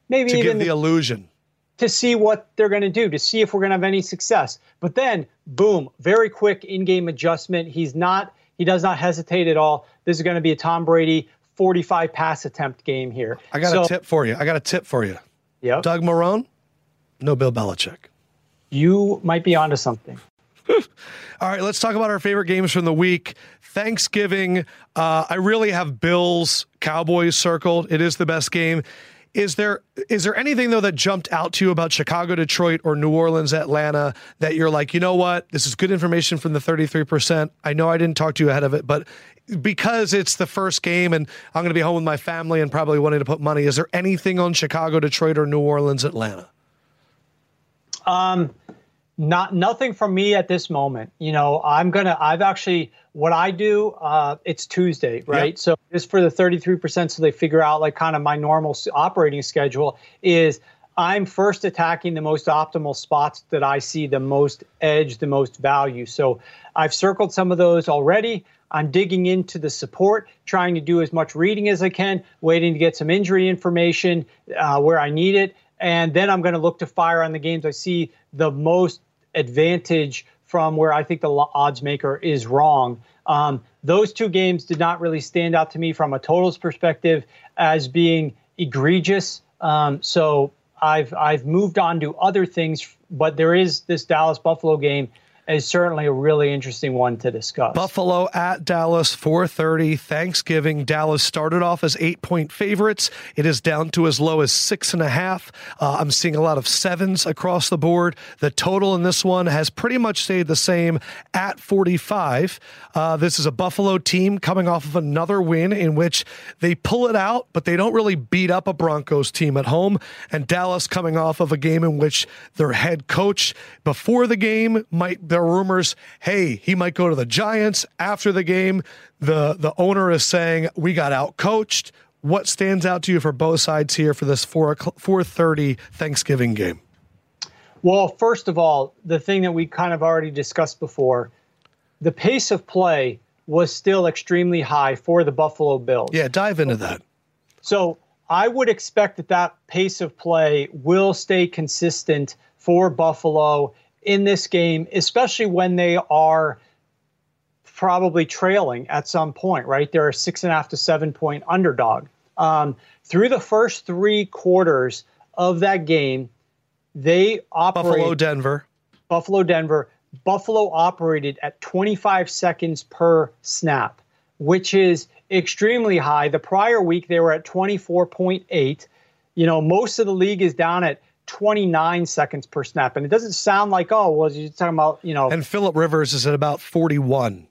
[SPEAKER 2] maybe
[SPEAKER 1] to
[SPEAKER 2] even
[SPEAKER 1] give the illusion
[SPEAKER 2] to see what they're going to do, to see if we're going to have any success. But then, boom, very quick in-game adjustment. He's not he does not hesitate at all. This is going to be a Tom Brady 45 pass attempt game here.
[SPEAKER 1] I got so, a tip for you. I got a tip for you.
[SPEAKER 2] Yeah.
[SPEAKER 1] Doug Marrone, no Bill Belichick.
[SPEAKER 2] You might be onto something.
[SPEAKER 1] All right, let's talk about our favorite games from the week. Thanksgiving. Uh, I really have Bills Cowboys circled. It is the best game. Is there is there anything though that jumped out to you about Chicago, Detroit, or New Orleans, Atlanta that you're like, you know what, this is good information from the 33%. I know I didn't talk to you ahead of it, but because it's the first game and I'm going to be home with my family and probably wanting to put money, is there anything on Chicago, Detroit, or New Orleans, Atlanta?
[SPEAKER 2] Um, not nothing from me at this moment. You know, I'm gonna. I've actually what I do. Uh, it's Tuesday, right? Yep. So just for the 33 percent, so they figure out like kind of my normal operating schedule is. I'm first attacking the most optimal spots that I see the most edge, the most value. So I've circled some of those already. I'm digging into the support, trying to do as much reading as I can, waiting to get some injury information uh, where I need it. And then I'm going to look to fire on the games I see the most advantage from where I think the odds maker is wrong. Um, those two games did not really stand out to me from a totals perspective as being egregious. Um, so I've I've moved on to other things, but there is this Dallas Buffalo game is certainly a really interesting one to discuss.
[SPEAKER 1] Buffalo at Dallas, 4:30 Thanksgiving. Dallas started off as eight point favorites. It is down to as low as six and a half. Uh, I'm seeing a lot of sevens across the board. The total in this one has pretty much stayed the same at 45. Uh, this is a Buffalo team coming off of another win in which they pull it out, but they don't really beat up a Broncos team at home. And Dallas coming off of a game in which their head coach before the game might there are rumors, hey, he might go to the Giants after the game. The the owner is saying we got out coached. What stands out to you for both sides here for this four four thirty Thanksgiving game?
[SPEAKER 2] Well, first of all, the thing that we kind of already discussed before, the pace of play was still extremely high for the Buffalo Bills.
[SPEAKER 1] Yeah, dive into that.
[SPEAKER 2] So I would expect that that pace of play will stay consistent for Buffalo in this game, especially when they are probably trailing at some point, right? They're a six and a half to seven point underdog. Um, through the first three quarters of that game, they operated
[SPEAKER 1] Buffalo, Denver.
[SPEAKER 2] Buffalo, Denver. Buffalo operated at 25 seconds per snap, which is extremely high. The prior week, they were at 24.8. You know, most of the league is down at 29 seconds per snap. And it doesn't sound like, oh, well, you're talking about, you know.
[SPEAKER 1] And Philip Rivers is at about 41.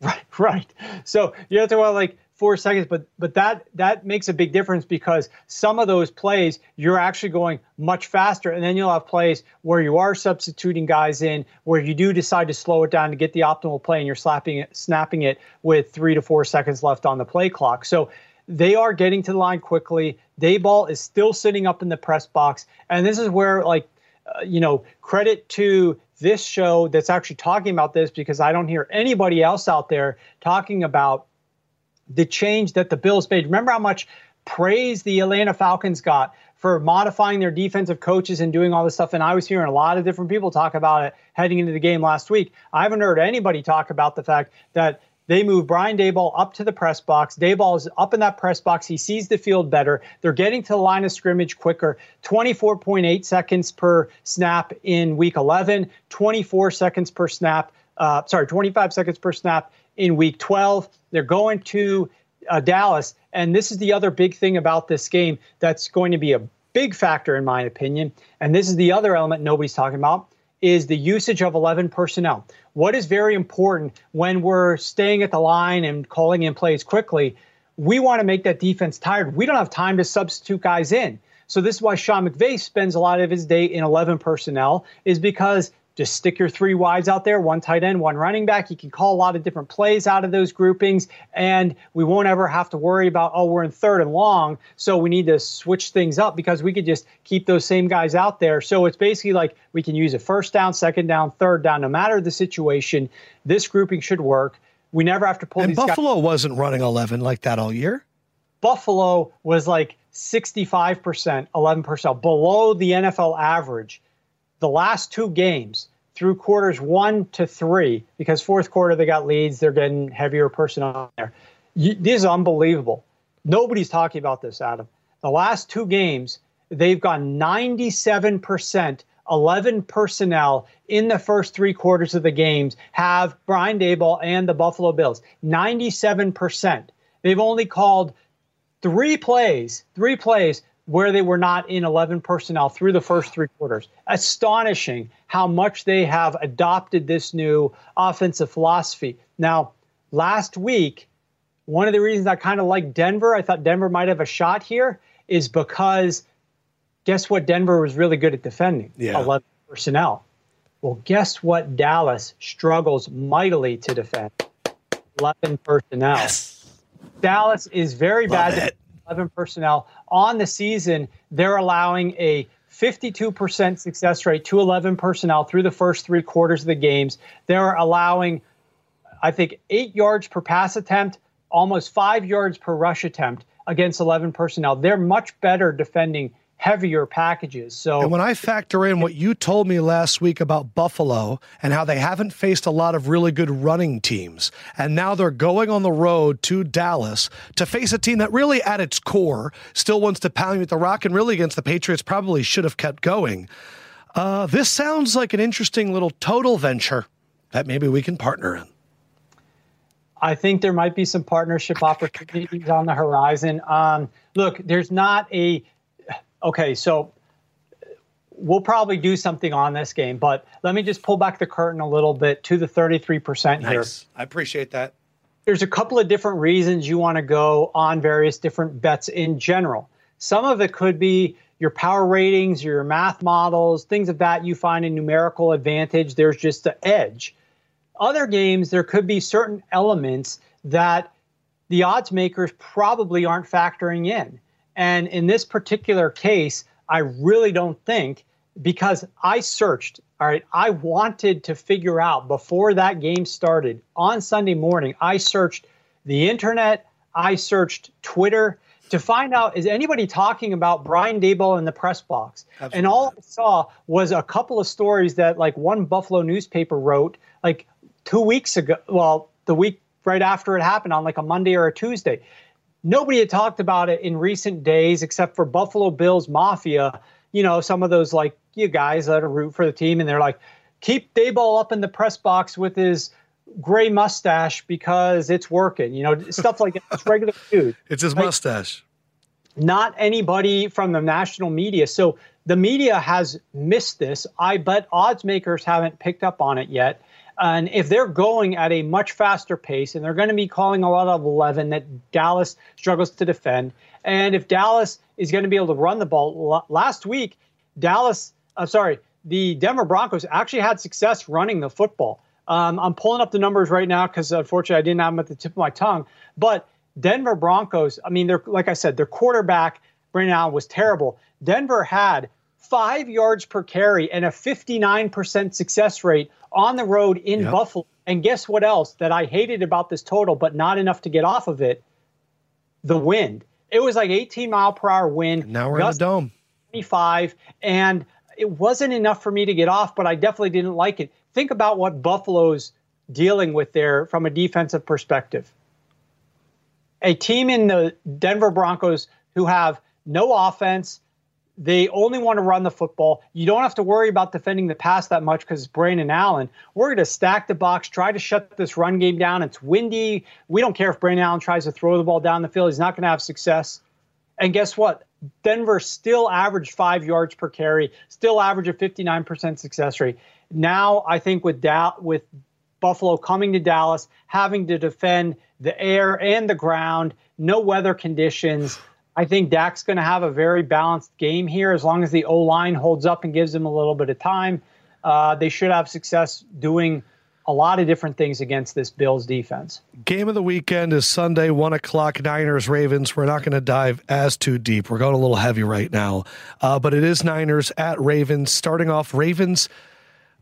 [SPEAKER 2] Right, right. So you have to about like four seconds, but but that that makes a big difference because some of those plays you're actually going much faster, and then you'll have plays where you are substituting guys in, where you do decide to slow it down to get the optimal play, and you're slapping it, snapping it with three to four seconds left on the play clock. So they are getting to the line quickly. Daboll is still sitting up in the press box, and this is where, like, uh, you know, credit to this show that's actually talking about this because I don't hear anybody else out there talking about the change that the Bills made. Remember how much praise the Atlanta Falcons got for modifying their defensive coaches and doing all this stuff. And I was hearing a lot of different people talk about it heading into the game last week. I haven't heard anybody talk about the fact that they move Brian Daboll up to the press box. Daboll is up in that press box. He sees the field better. They're getting to the line of scrimmage quicker. 24.8 seconds per snap in week 11, 24 seconds per snap, uh, sorry, 25 seconds per snap in week 12. They're going to uh, Dallas. And this is the other big thing about this game that's going to be a big factor, in my opinion. And this is the other element nobody's talking about is the usage of 11 personnel. What is very important when we're staying at the line and calling in plays quickly, we want to make that defense tired. We don't have time to substitute guys in. So this is why Sean McVay spends a lot of his day in 11 personnel is because just stick your three wides out there, one tight end, one running back. You can call a lot of different plays out of those groupings, and we won't ever have to worry about, oh, we're in third and long, so we need to switch things up because we could just keep those same guys out there. So it's basically like we can use a first down, second down, third down, no matter the situation. This grouping should work. We never have to pull
[SPEAKER 1] and
[SPEAKER 2] these
[SPEAKER 1] Buffalo
[SPEAKER 2] guys.
[SPEAKER 1] wasn't running 11 like that all year.
[SPEAKER 2] Buffalo was like 65%, 11%, below the NFL average the last two games through quarters one to three, because fourth quarter they got leads, they're getting heavier personnel there. You, this is unbelievable. Nobody's talking about this, Adam. The last two games, they've gone 97%, 11 personnel in the first three quarters of the games have Brian Daboll and the Buffalo Bills. 97%. They've only called three plays, three plays where they were not in 11 personnel through the first three quarters. Astonishing how much they have adopted this new offensive philosophy. Now, last week, one of the reasons I kind of like Denver, I thought Denver might have a shot here, is because guess what? Denver was really good at defending
[SPEAKER 1] yeah.
[SPEAKER 2] 11 personnel. Well, guess what? Dallas struggles mightily to defend 11 personnel.
[SPEAKER 1] Yes.
[SPEAKER 2] Dallas is very
[SPEAKER 1] Love
[SPEAKER 2] bad.
[SPEAKER 1] It.
[SPEAKER 2] 11 personnel on the season. They're allowing a 52% success rate to 11 personnel through the first three quarters of the games. They're allowing, I think, eight yards per pass attempt, almost five yards per rush attempt against 11 personnel. They're much better defending heavier packages. So
[SPEAKER 1] and when I factor in what you told me last week about Buffalo and how they haven't faced a lot of really good running teams, and now they're going on the road to Dallas to face a team that really at its core still wants to pound you with the rock and really against the Patriots probably should have kept going. Uh, this sounds like an interesting little total venture that maybe we can partner in.
[SPEAKER 2] I think there might be some partnership opportunities on the horizon. Um, look, there's not a okay, so we'll probably do something on this game, but let me just pull back the curtain a little bit to the 33% here.
[SPEAKER 1] Nice. I appreciate that.
[SPEAKER 2] There's a couple of different reasons you want to go on various different bets in general. Some of it could be your power ratings, your math models, things of that you find a numerical advantage. There's just the edge. Other games, there could be certain elements that the odds makers probably aren't factoring in. And in this particular case, I really don't think because I searched, all right, I wanted to figure out before that game started on Sunday morning, I searched the internet, I searched Twitter to find out is anybody talking about Brian Daboll in the press box?
[SPEAKER 1] Absolutely.
[SPEAKER 2] And all I saw was a couple of stories that like one Buffalo newspaper wrote like 2 weeks ago, well, the week right after it happened on like a Monday or a Tuesday nobody had talked about it in recent days except for Buffalo Bills Mafia. You know, some of those like you guys that are root for the team, and they're like, keep Daboll up in the press box with his gray mustache because it's working. You know, stuff like that. It's regular dude.
[SPEAKER 1] It's his like, mustache.
[SPEAKER 2] Not anybody from the national media. So the media has missed this. I bet odds makers haven't picked up on it yet. And if they're going at a much faster pace and they're going to be calling a lot of 11 that Dallas struggles to defend, and if Dallas is going to be able to run the ball, last week, Dallas, I'm uh, sorry, the Denver Broncos actually had success running the football. Um, I'm pulling up the numbers right now because unfortunately I didn't have them at the tip of my tongue. But Denver Broncos, I mean, they're like I said, their quarterback, Brandon Allen, was terrible. Denver had five yards per carry and a 59% success rate on the road in yep. Buffalo. And guess what else that I hated about this total, but not enough to get off of it? The wind. It was like 18 mile per hour wind.
[SPEAKER 1] And now we're in the dome.
[SPEAKER 2] 25. And it wasn't enough for me to get off, but I definitely didn't like it. Think about what Buffalo's dealing with there from a defensive perspective. A team in the Denver Broncos who have no offense, they only want to run the football. You don't have to worry about defending the pass that much because Brandon Allen. We're going to stack the box, try to shut this run game down. It's windy. We don't care if Brandon Allen tries to throw the ball down the field. He's not going to have success. And guess what? Denver still averaged five yards per carry, still average a 59% success rate. Now, I think with da- with Buffalo coming to Dallas, having to defend the air and the ground, no weather conditions, I think Dak's going to have a very balanced game here as long as the O line holds up and gives him a little bit of time. uh, they should have success doing a lot of different things against this Bills defense.
[SPEAKER 1] Game of the weekend is Sunday, one o'clock. Niners Ravens. We're not going to dive as too deep. We're going a little heavy right now, uh, but it is Niners at Ravens. Starting off, Ravens.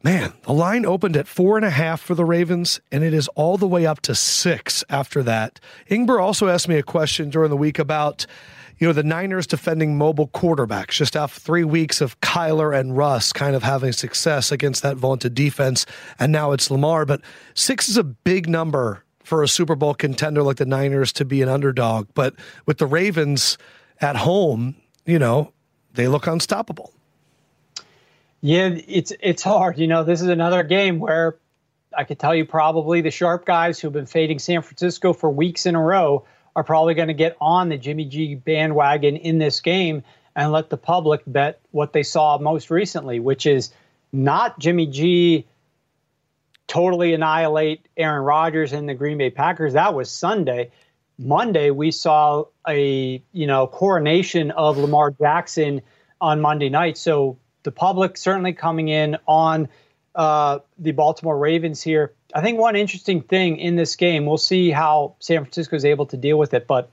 [SPEAKER 1] Man, the line opened at four and a half for the Ravens, and it is all the way up to six after that. Ingber also asked me a question during the week about you know, the Niners defending mobile quarterbacks just after three weeks of Kyler and Russ kind of having success against that vaunted defense. And now it's Lamar. But six is a big number for a Super Bowl contender like the Niners to be an underdog. But with the Ravens at home, you know, they look unstoppable.
[SPEAKER 2] Yeah, it's it's hard. You know, this is another game where I could tell you probably the sharp guys who've been fading San Francisco for weeks in a row are probably going to get on the Jimmy G bandwagon in this game and let the public bet what they saw most recently, which is not Jimmy G totally annihilate Aaron Rodgers and the Green Bay Packers. That was Sunday. Monday we saw a you know coronation of Lamar Jackson on Monday night. So the public certainly coming in on uh, the Baltimore Ravens here. I think one interesting thing in this game, we'll see how San Francisco is able to deal with it, but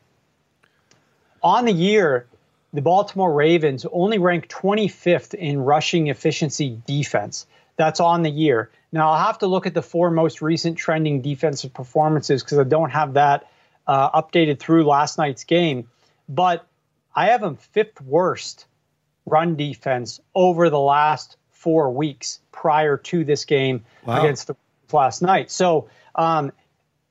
[SPEAKER 2] on the year, the Baltimore Ravens only rank 25th in rushing efficiency defense. That's on the year. Now, I'll have to look at the four most recent trending defensive performances because I don't have that uh, updated through last night's game. But I have them fifth worst run defense over the last four weeks prior to this game wow. against the last night. So um,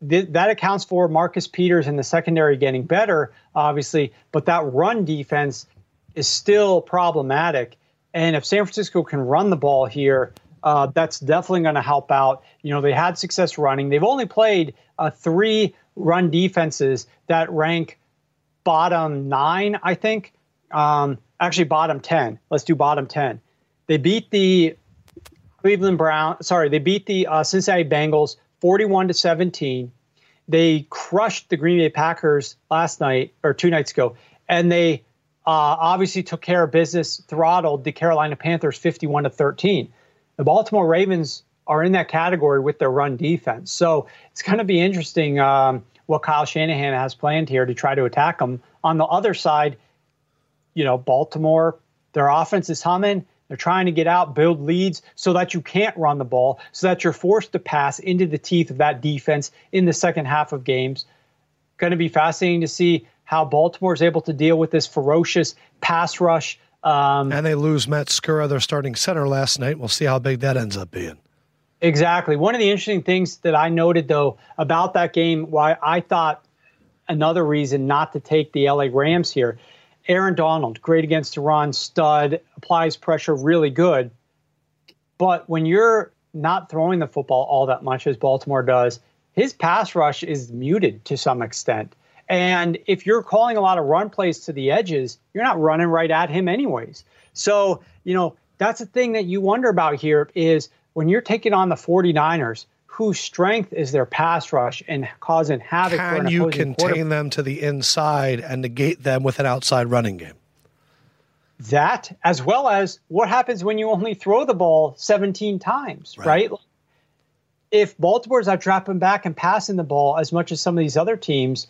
[SPEAKER 2] th- that accounts for Marcus Peters and the secondary getting better, obviously, but that run defense is still problematic. And if San Francisco can run the ball here, uh, that's definitely going to help out. You know, they had success running. They've only played uh, three run defenses that rank bottom nine, I think. Um, actually, bottom 10. Let's do bottom 10. They beat the Cleveland Brown. Sorry, they beat the uh, Cincinnati Bengals 41 to 17. They crushed the Green Bay Packers last night or two nights ago, and they uh, obviously took care of business, throttled the Carolina Panthers 51 to 13. The Baltimore Ravens are in that category with their run defense, so it's going to be interesting um, what Kyle Shanahan has planned here to try to attack them. On the other side, you know, Baltimore, their offense is humming. They're trying to get out, build leads so that you can't run the ball, so that you're forced to pass into the teeth of that defense in the second half of games. Going to be fascinating to see how Baltimore is able to deal with this ferocious pass rush.
[SPEAKER 1] Um, and they lose Matt Skura, their starting center, last night. We'll see how big that ends up being.
[SPEAKER 2] Exactly. One of the interesting things that I noted, though, about that game, why I thought another reason not to take the LA Rams here Aaron Donald, great against run, stud, applies pressure really good. But when you're not throwing the football all that much as Baltimore does, his pass rush is muted to some extent. And if you're calling a lot of run plays to the edges, you're not running right at him anyways. So, you know, that's the thing that you wonder about here is when you're taking on the 49ers, whose strength is their pass rush and causing havoc.
[SPEAKER 1] Can you contain them to the inside and negate them with an outside running game?
[SPEAKER 2] That, as well as what happens when you only throw the ball 17 times, right? right? If Baltimore's out dropping back and passing the ball as much as some of these other teams,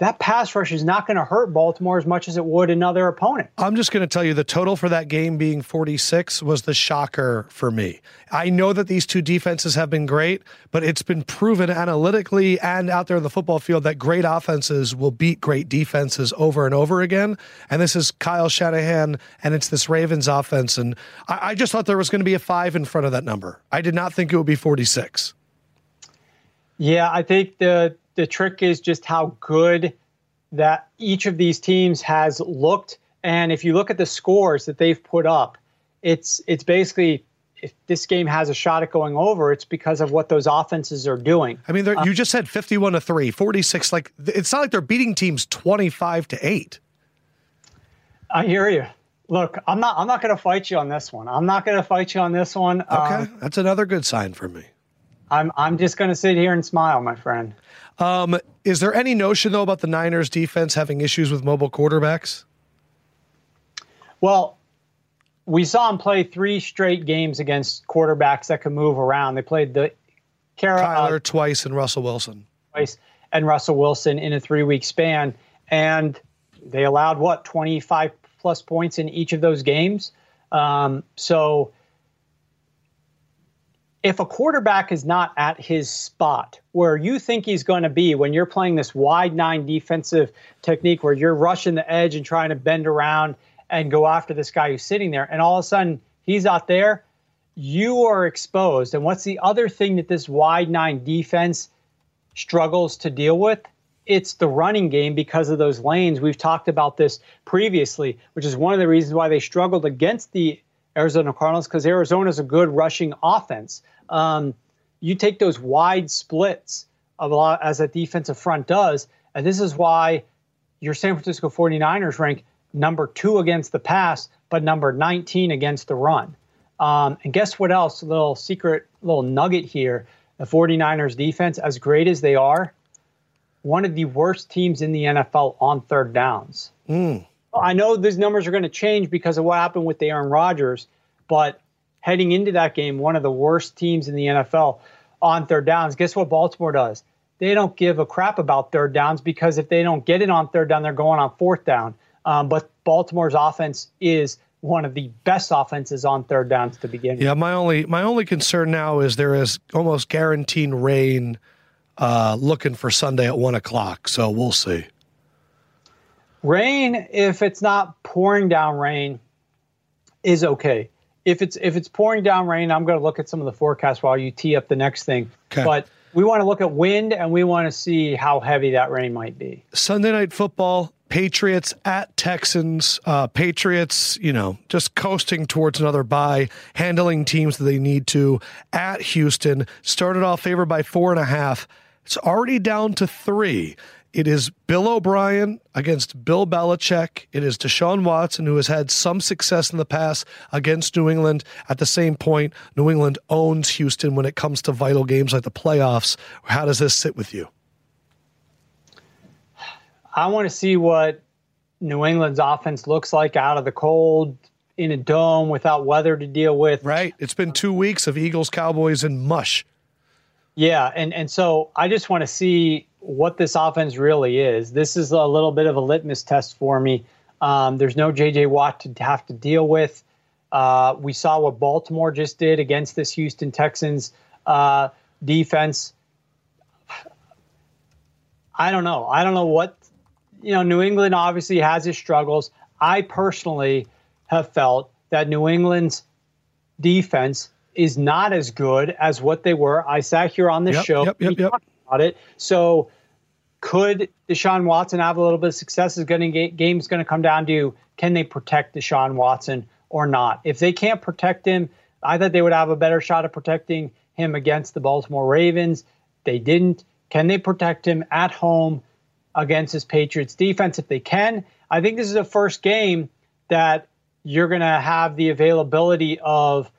[SPEAKER 2] that pass rush is not going to hurt Baltimore as much as it would another opponent.
[SPEAKER 1] I'm just going to tell you the total for that game being 46 was the shocker for me. I know that these two defenses have been great, but it's been proven analytically and out there in the football field that great offenses will beat great defenses over and over again. And this is Kyle Shanahan and it's this Ravens offense. And I, I just thought there was going to be a five in front of that number. I did not think it would be 46.
[SPEAKER 2] Yeah, I think the the trick is just how good that each of these teams has looked. And if you look at the scores that they've put up, it's it's basically if this game has a shot at going over, it's because of what those offenses are doing.
[SPEAKER 1] I mean, uh, you just said 51 to 3, 46. Like, it's not like they're beating teams 25 to 8.
[SPEAKER 2] I hear you. Look, I'm not. I'm not going to fight you on this one. I'm not going to fight you on this one.
[SPEAKER 1] Okay, um, that's another good sign for me.
[SPEAKER 2] I'm. I'm just going to sit here and smile, my friend.
[SPEAKER 1] Um, is there any notion though about the Niners defense having issues with mobile quarterbacks?
[SPEAKER 2] Well, we saw him play three straight games against quarterbacks that could move around. They played the
[SPEAKER 1] Cara, Kyler uh, twice and Russell Wilson
[SPEAKER 2] twice and Russell Wilson in a three week span, and they allowed what 25 plus points in each of those games. Um, so if a quarterback is not at his spot where you think he's going to be when you're playing this wide nine defensive technique where you're rushing the edge and trying to bend around and go after this guy who's sitting there, and all of a sudden he's out there, you are exposed. And what's the other thing that this wide nine defense struggles to deal with? It's the running game because of those lanes. We've talked about this previously, which is one of the reasons why they struggled against the Arizona Cardinals because Arizona is a good rushing offense. Um, you take those wide splits a lot, as a defensive front does, and this is why your San Francisco 49ers rank number two against the pass, but number 19 against the run. Um, and guess what else? A little secret, little nugget here. The 49ers defense, as great as they are, one of the worst teams in the NFL on third downs. Mm. I know these numbers are going to change because of what happened with Aaron Rodgers, but heading into that game, one of the worst teams in the NFL on third downs. Guess what Baltimore does? They don't give a crap about third downs because if they don't get it on third down, they're going on fourth down. Um, but Baltimore's offense is one of the best offenses on third downs to begin. With.
[SPEAKER 1] Yeah, my only my only concern now is there is almost guaranteed rain uh, looking for Sunday at one o'clock. So we'll see.
[SPEAKER 2] Rain, if it's not pouring down rain, is okay. If it's if it's pouring down rain, I'm going to look at some of the forecast while you tee up the next thing. Okay. But we want to look at wind and we want to see how heavy that rain might be.
[SPEAKER 1] Sunday night football, Patriots at Texans. Uh, Patriots, you know, just coasting towards another bye, handling teams that they need to at Houston. Started off favored by four and a half. It's already down to three. It is Bill O'Brien against Bill Belichick. It is Deshaun Watson, who has had some success in the past against New England. At the same point, New England owns Houston when it comes to vital games like the playoffs. How does this sit with you?
[SPEAKER 2] I want to see what New England's offense looks like out of the cold in a dome without weather to deal with.
[SPEAKER 1] Right. It's been two weeks of Eagles, Cowboys, and mush.
[SPEAKER 2] Yeah, and and so I just want to see what this offense really is. This is a little bit of a litmus test for me. Um, there's no J.J. Watt to have to deal with. Uh, we saw what Baltimore just did against this Houston Texans uh, defense. I don't know. I don't know what, you know, New England obviously has its struggles. I personally have felt that New England's defense is not as good as what they were. I sat here on this
[SPEAKER 1] yep,
[SPEAKER 2] show.
[SPEAKER 1] Yep, yep, yep
[SPEAKER 2] about it. So could Deshaun Watson have a little bit of success? Is going to game's going to come down to can they protect Deshaun Watson or not? If they can't protect him, I thought they would have a better shot at protecting him against the Baltimore Ravens. They didn't. Can they protect him at home against his Patriots defense? If they can, I think this is the first game that you're going to have the availability of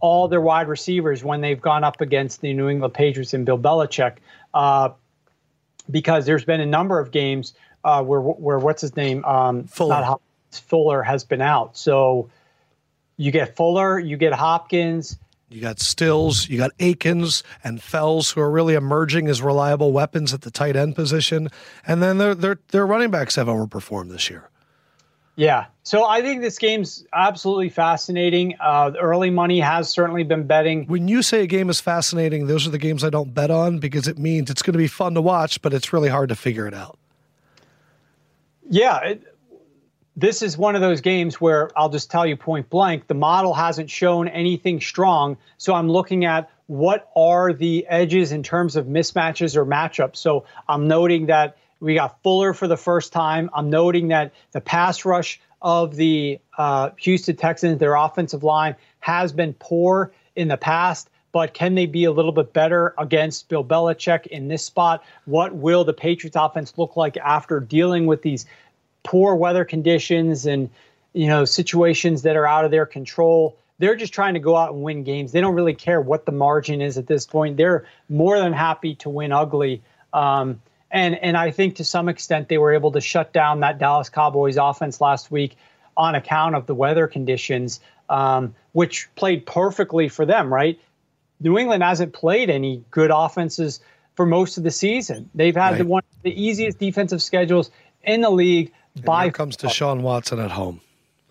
[SPEAKER 2] all their wide receivers when they've gone up against the New England Patriots and Bill Belichick uh, because there's been a number of games uh, where where what's his name um,
[SPEAKER 1] Fuller. Not
[SPEAKER 2] Fuller has been out. So you get Fuller, you get Hopkins.
[SPEAKER 1] You got Stills, you got Akins and Fells, who are really emerging as reliable weapons at the tight end position, and then their their their running backs have overperformed this year.
[SPEAKER 2] Yeah. So I think this game's absolutely fascinating. Uh, early money has certainly been betting.
[SPEAKER 1] When you say a game is fascinating, those are the games I don't bet on because it means it's going to be fun to watch, but it's really hard to figure it out.
[SPEAKER 2] Yeah. It, this is one of those games where I'll just tell you point blank the model hasn't shown anything strong. So I'm looking at what are the edges in terms of mismatches or matchups. So I'm noting that we got Fuller for the first time. I'm noting that the pass rush of the uh, Houston Texans, their offensive line, has been poor in the past. But can they be a little bit better against Bill Belichick in this spot? What will the Patriots offense look like after dealing with these poor weather conditions and you know situations that are out of their control? They're just trying to go out and win games. They don't really care what the margin is at this point. They're more than happy to win ugly. Um, and and I think to some extent they were able to shut down that Dallas Cowboys offense last week on account of the weather conditions. um, which played perfectly for them, right? New England hasn't played any good offenses for most of the season. They've had right. the one the easiest defensive schedules in the league.
[SPEAKER 1] And
[SPEAKER 2] by
[SPEAKER 1] here comes Deshaun Watson at home.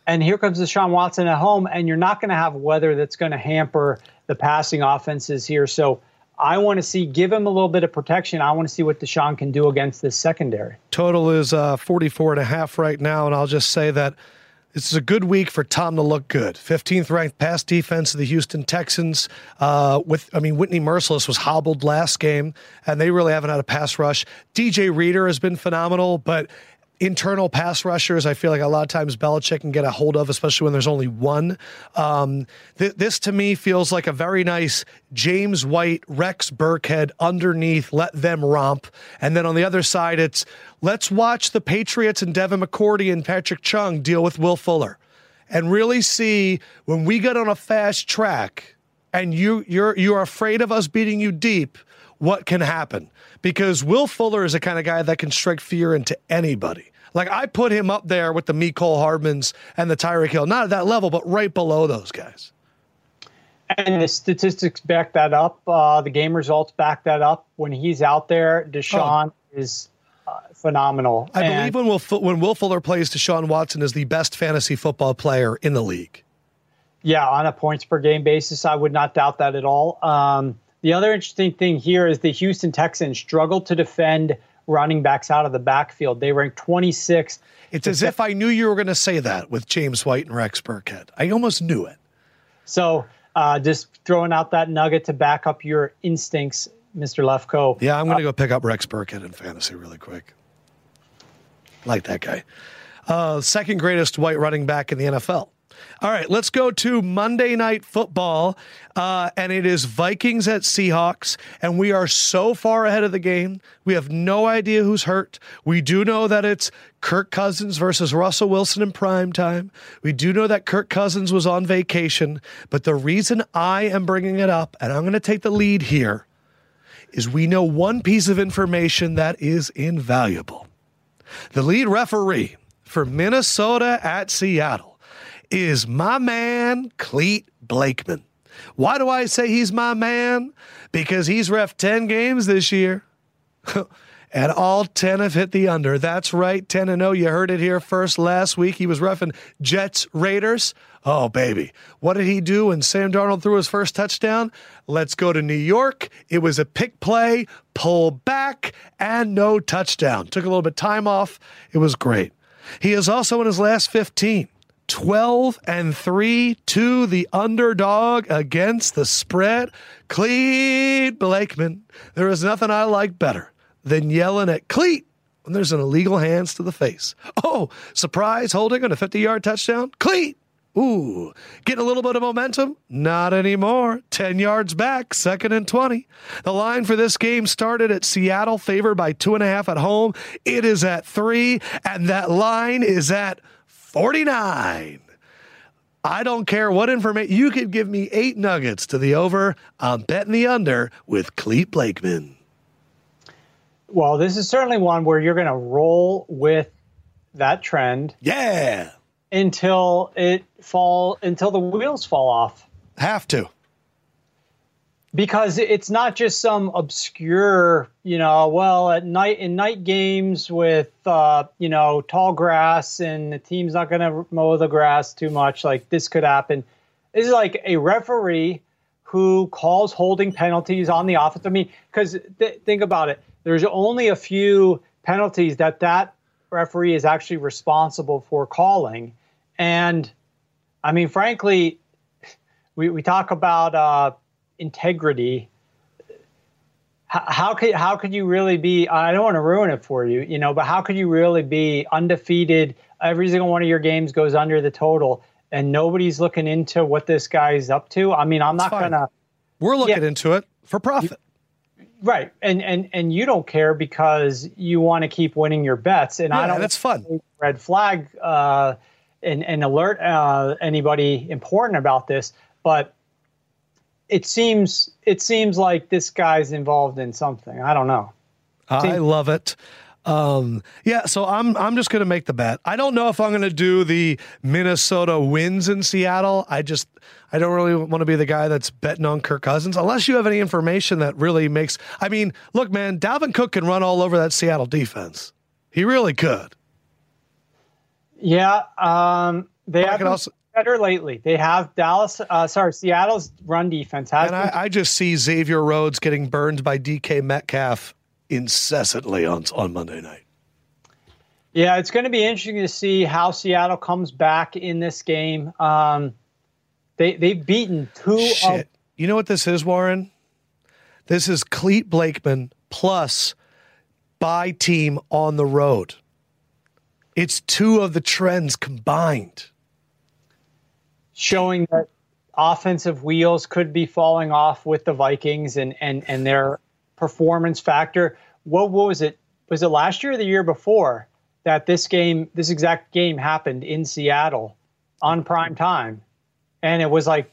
[SPEAKER 2] And here comes Deshaun Watson at home, and you're not going to have weather that's going to hamper the passing offenses here. So I want to see, give him a little bit of protection. I want to see what Deshaun can do against this secondary.
[SPEAKER 1] Total is uh, 44 and a half right now, and I'll just say that – this is a good week for Tom to look good. 15th ranked pass defense of the Houston Texans. Uh, with, I mean, Whitney Mercilus was hobbled last game, and they really haven't had a pass rush. DJ Reader has been phenomenal, but internal pass rushers, I feel like a lot of times Belichick can get a hold of, especially when there's only one. Um, th- this to me feels like a very nice James White, Rex Burkhead underneath, let them romp. And then on the other side, it's let's watch the Patriots and Devin McCourty and Patrick Chung deal with Will Fuller and really see when we get on a fast track and you you're you're afraid of us beating you deep, what can happen? Because Will Fuller is the kind of guy that can strike fear into anybody. Like I put him up there with the Mecole Hardmans and the Tyreek Hill, not at that level, but right below those guys.
[SPEAKER 2] And the statistics back that up. Uh, the game results back that up. When he's out there, Deshaun oh. is uh, phenomenal.
[SPEAKER 1] I and believe when Will when Will Fuller plays, Deshaun Watson is the best fantasy football player in the league.
[SPEAKER 2] Yeah, on a points per game basis, I would not doubt that at all. Um, the other interesting thing here is the Houston Texans struggled to defend running backs out of the backfield. They ranked 26th.
[SPEAKER 1] It's as if I knew you were going to say that with James White and Rex Burkhead. I almost knew it.
[SPEAKER 2] So uh, just throwing out that nugget to back up your instincts, Mr. Lefkoe.
[SPEAKER 1] Yeah, I'm going to uh, go pick up Rex Burkhead in fantasy really quick. Like that guy. Uh, second greatest white running back in the NFL. All right, let's go to Monday Night Football, uh, and it is Vikings at Seahawks, and we are so far ahead of the game. We have no idea who's hurt. We do know that it's Kirk Cousins versus Russell Wilson in prime time. We do know that Kirk Cousins was on vacation, but the reason I am bringing it up, and I'm going to take the lead here, is we know one piece of information that is invaluable. The lead referee for Minnesota at Seattle is my man, Clete Blakeman. Why do I say he's my man? Because he's ref 10 games this year. and all 10 have hit the under. That's right, 10 and 0. You heard it here first last week. He was refing Jets Raiders. Oh, baby. What did he do when Sam Darnold threw his first touchdown? Let's go to New York. It was a pick play, pull back, and no touchdown. Took a little bit time off. It was great. He is also in his last 15 12 and 3 to the underdog against the spread. Clete Blakeman. There is nothing I like better than yelling at Clete when there's an illegal hands to the face. Oh, surprise holding on a 50 yard touchdown. Clete. Ooh, getting a little bit of momentum? Not anymore. 10 yards back, second and 20. The line for this game started at Seattle, favored by two and a half at home. It is at three, and that line is at 49. I don't care what information you could give me eight nuggets to the over. I'm betting the under with Clete Blakeman.
[SPEAKER 2] Well, this is certainly one where you're going to roll with that trend.
[SPEAKER 1] Yeah.
[SPEAKER 2] Until it fall until the wheels fall off.
[SPEAKER 1] Have to
[SPEAKER 2] because it's not just some obscure, you know, well, at night in night games with, uh, you know, tall grass and the team's not going to mow the grass too much. Like this could happen. This is like a referee who calls holding penalties on the offense. I mean, because th- think about it. There's only a few penalties that that referee is actually responsible for calling, and I mean, frankly, we we talk about. Uh, integrity how, could how could you really be i don't want to ruin it for you you know but how could you really be undefeated? Every single one of your games goes under the total and nobody's looking into what this guy's up to. I mean i'm not gonna
[SPEAKER 1] we're looking yeah, into it for profit.
[SPEAKER 2] Right and and and you don't care because you want to keep winning your bets and
[SPEAKER 1] yeah,
[SPEAKER 2] i don't
[SPEAKER 1] that's fun.
[SPEAKER 2] red flag uh and, and alert uh, anybody important about this but it seems it seems like this guy's involved in something. I don't know.
[SPEAKER 1] I love it. Um, yeah, so I'm I'm just going to make the bet. I don't know if I'm going to do the Minnesota wins in Seattle. I just I don't really want to be the guy that's betting on Kirk Cousins unless you have any information that really makes. I mean, look, man, Dalvin Cook can run all over that Seattle defense. He really could.
[SPEAKER 2] Yeah, um, they have also, better lately. They have Dallas, uh, sorry, Seattle's run defense has.
[SPEAKER 1] And I, I, just see Xavier Rhodes getting burned by DK Metcalf incessantly on on Monday night.
[SPEAKER 2] Yeah, it's going to be interesting to see how Seattle comes back in this game. Um, they they've beaten two.
[SPEAKER 1] Shit. Of- you know what this is, Warren? This is Clete Blakeman plus by team on the road. It's two of the trends combined.
[SPEAKER 2] Showing that offensive wheels could be falling off with the Vikings and, and, and their performance factor. What, what was it? Was it last year or the year before that this game, this exact game happened in Seattle on prime time? And it was like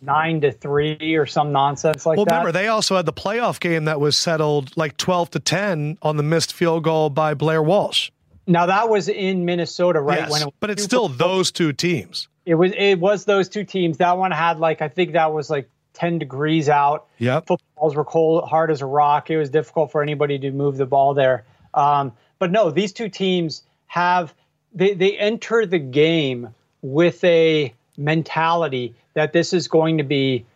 [SPEAKER 2] nine to three or some nonsense like
[SPEAKER 1] well,
[SPEAKER 2] that.
[SPEAKER 1] Well, remember they also had the playoff game that was settled like twelve to ten on the missed field goal by Blair Walsh.
[SPEAKER 2] Now that was in Minnesota, right?
[SPEAKER 1] Yes, it but it's still those two teams.
[SPEAKER 2] It was it was those two teams. That one had like I think that was like ten degrees out.
[SPEAKER 1] Yeah,
[SPEAKER 2] Footballs were cold, hard as a rock. It was difficult for anybody to move the ball there. Um, but no, these two teams have they they enter the game with a mentality that this is going to be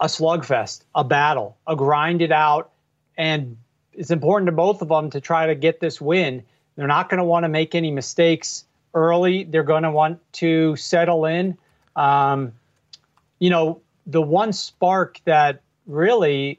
[SPEAKER 2] a slugfest, a battle, a grind it out. And it's important to both of them to try to get this win. They're not going to want to make any mistakes early. They're going to want to settle in. Um, you know, the one spark that really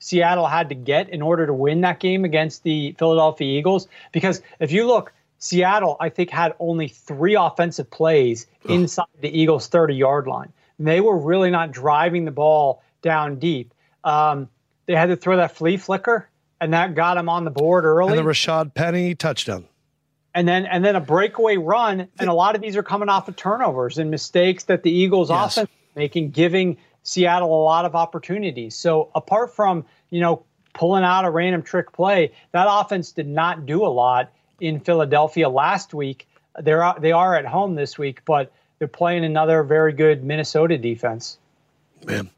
[SPEAKER 2] Seattle had to get in order to win that game against the Philadelphia Eagles, because if you look, Seattle, I think, had only three offensive plays inside the Eagles' 30 yard line. They were really not driving the ball down deep. Um, they had to throw that flea flicker, and that got them on the board early.
[SPEAKER 1] And the Rashad Penny touchdown.
[SPEAKER 2] And then and then a breakaway run, and a lot of these are coming off of turnovers and mistakes that the Eagles yes. offense making, giving Seattle a lot of opportunities. So apart from you know pulling out a random trick play, that offense did not do a lot in Philadelphia last week. They're they are at home this week, but they're playing another very good Minnesota defense.
[SPEAKER 1] Man.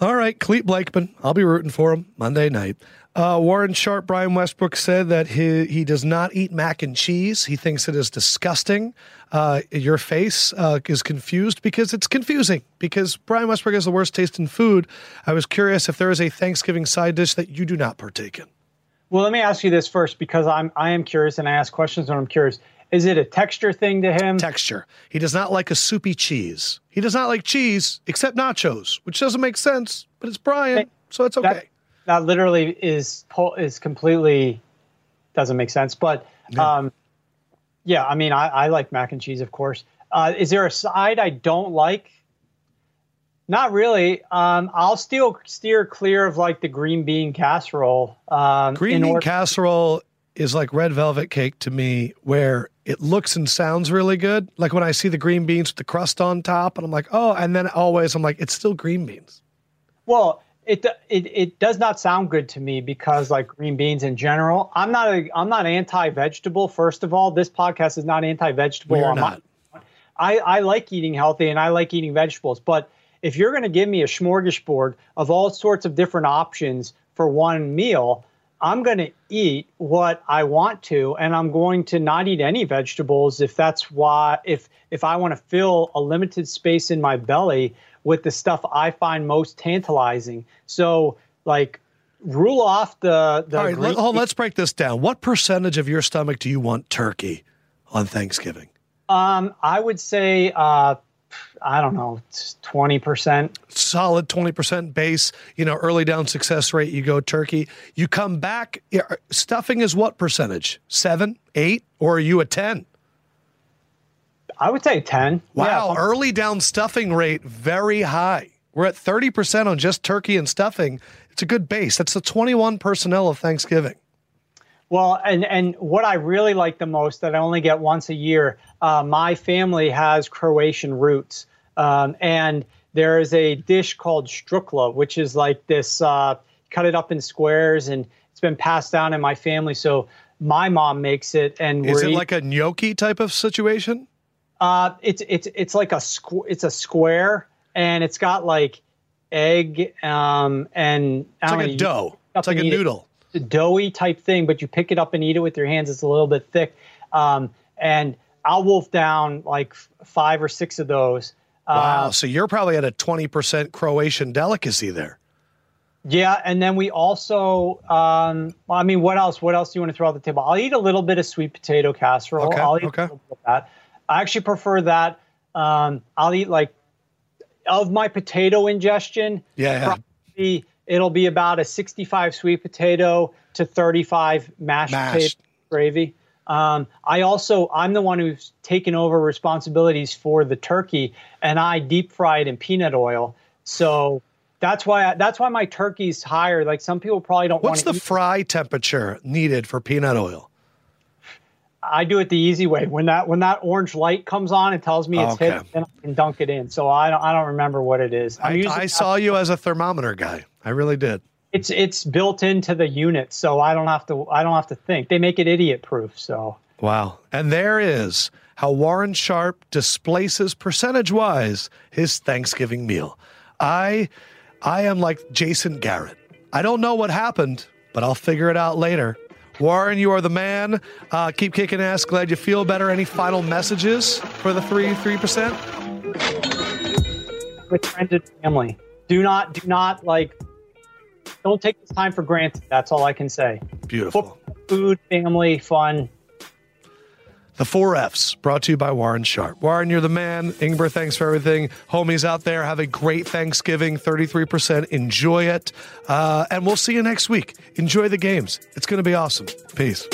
[SPEAKER 1] All right, Clete Blakeman. I'll be rooting for him Monday night. Uh, Warren Sharp, Brian Westbrook said that he, he does not eat mac and cheese. He thinks it is disgusting. Uh, your face uh, is confused because it's confusing because Brian Westbrook has the worst taste in food. I was curious if there is a Thanksgiving side dish that you do not partake in.
[SPEAKER 2] Well, let me ask you this first because I'm I am curious and I ask questions when I'm curious. Is it a texture thing to him?
[SPEAKER 1] Texture. He does not like a soupy cheese. He does not like cheese except nachos, which doesn't make sense, but it's Brian, so it's okay.
[SPEAKER 2] That, that literally is is completely doesn't make sense. But yeah, um, yeah I mean, I, I, like mac and cheese, of course. Uh, is there a side I don't like? Not really. Um, I'll still steer clear of like the green bean casserole. Um,
[SPEAKER 1] green bean casserole is like red velvet cake to me, where it looks and sounds really good. Like when I see the green beans with the crust on top, and I'm like, oh, and then always I'm like, it's still green beans.
[SPEAKER 2] Well, it it it does not sound good to me because like green beans in general, I'm not a I'm not anti-vegetable. First of all, this podcast is not anti-vegetable.
[SPEAKER 1] We're not.
[SPEAKER 2] I, I like eating healthy and I like eating vegetables, but if you're going to give me a smorgasbord of all sorts of different options for one meal, I'm going to eat what I want to, and I'm going to not eat any vegetables if that's why if if I want to fill a limited space in my belly with the stuff I find most tantalizing. So like rule off the the.
[SPEAKER 1] All right, let, hold, let's break this down. What percentage of your stomach do you want turkey on Thanksgiving?
[SPEAKER 2] Um, I would say uh, I don't know, 20%.
[SPEAKER 1] Solid 20% base, you know, early down success rate, you go turkey. You come back, stuffing is what percentage? Seven, eight, or are you a 10?
[SPEAKER 2] I would say 10.
[SPEAKER 1] Wow, yeah. early down stuffing rate, very high. We're at 30% on just turkey and stuffing. It's a good base. That's the 21 personnel of Thanksgiving.
[SPEAKER 2] Well, and and what I really like the most that I only get once a year. Uh, my family has Croatian roots, um, and there is a dish called strukla, which is like this. Uh, cut it up in squares, and it's been passed down in my family. So my mom makes it, and
[SPEAKER 1] Is
[SPEAKER 2] we're
[SPEAKER 1] it
[SPEAKER 2] eat-
[SPEAKER 1] like a gnocchi type of situation?
[SPEAKER 2] uh, it's it's it's like a squ- it's a square, and it's got like egg um, and
[SPEAKER 1] It's like a dough. It's like a
[SPEAKER 2] noodle. it.
[SPEAKER 1] Noodle.
[SPEAKER 2] It's a doughy type thing, but you pick it up and eat it with your hands. It's a little bit thick, um, and I'll wolf down like f- five or six of those.
[SPEAKER 1] Wow.
[SPEAKER 2] Uh,
[SPEAKER 1] so you're probably at a 20% Croatian delicacy there.
[SPEAKER 2] Yeah, and then we also, um, I mean, what else? What else do you want to throw on the table? I'll eat a little bit of sweet potato casserole.
[SPEAKER 1] Okay,
[SPEAKER 2] I'll eat
[SPEAKER 1] okay.
[SPEAKER 2] a little bit of that. I actually prefer that. Um, I'll eat like of my potato ingestion.
[SPEAKER 1] Yeah, yeah.
[SPEAKER 2] Probably it'll be about a 65 sweet potato to 35 mashed,
[SPEAKER 1] Mashed.
[SPEAKER 2] potato gravy. Um, I also I'm the one who's taken over responsibilities for the turkey, and I deep fried in peanut oil. So that's why I, that's why my turkey's higher. Like some people probably don't.
[SPEAKER 1] What's the fry temperature needed for peanut oil?
[SPEAKER 2] I do it the easy way. When that when that orange light comes on, it tells me it's
[SPEAKER 1] Okay.
[SPEAKER 2] hit, and I can dunk it in. So I don't I don't remember what it is.
[SPEAKER 1] I, I saw you as a thermometer guy. I really did.
[SPEAKER 2] it's it's built into the unit, so I don't have to I don't have to think. They make it idiot proof. So
[SPEAKER 1] Wow. And there is how Warren Sharp displaces percentage wise his Thanksgiving meal. I I am like Jason Garrett. I don't know what happened, but I'll figure it out later. Warren, you are the man. Uh, keep kicking ass. Glad you feel better. Any final messages for the three three percent?
[SPEAKER 2] with friends and family, do not do not like don't take this time for granted. That's all I can say.
[SPEAKER 1] Beautiful.
[SPEAKER 2] Food, family, fun.
[SPEAKER 1] The four F's brought to you by Warren Sharp. Warren, you're the man. Ingber, thanks for everything. Homies out there, have a great Thanksgiving. 33%. Enjoy it. Uh, and we'll see you next week. Enjoy the games. It's going to be awesome. Peace.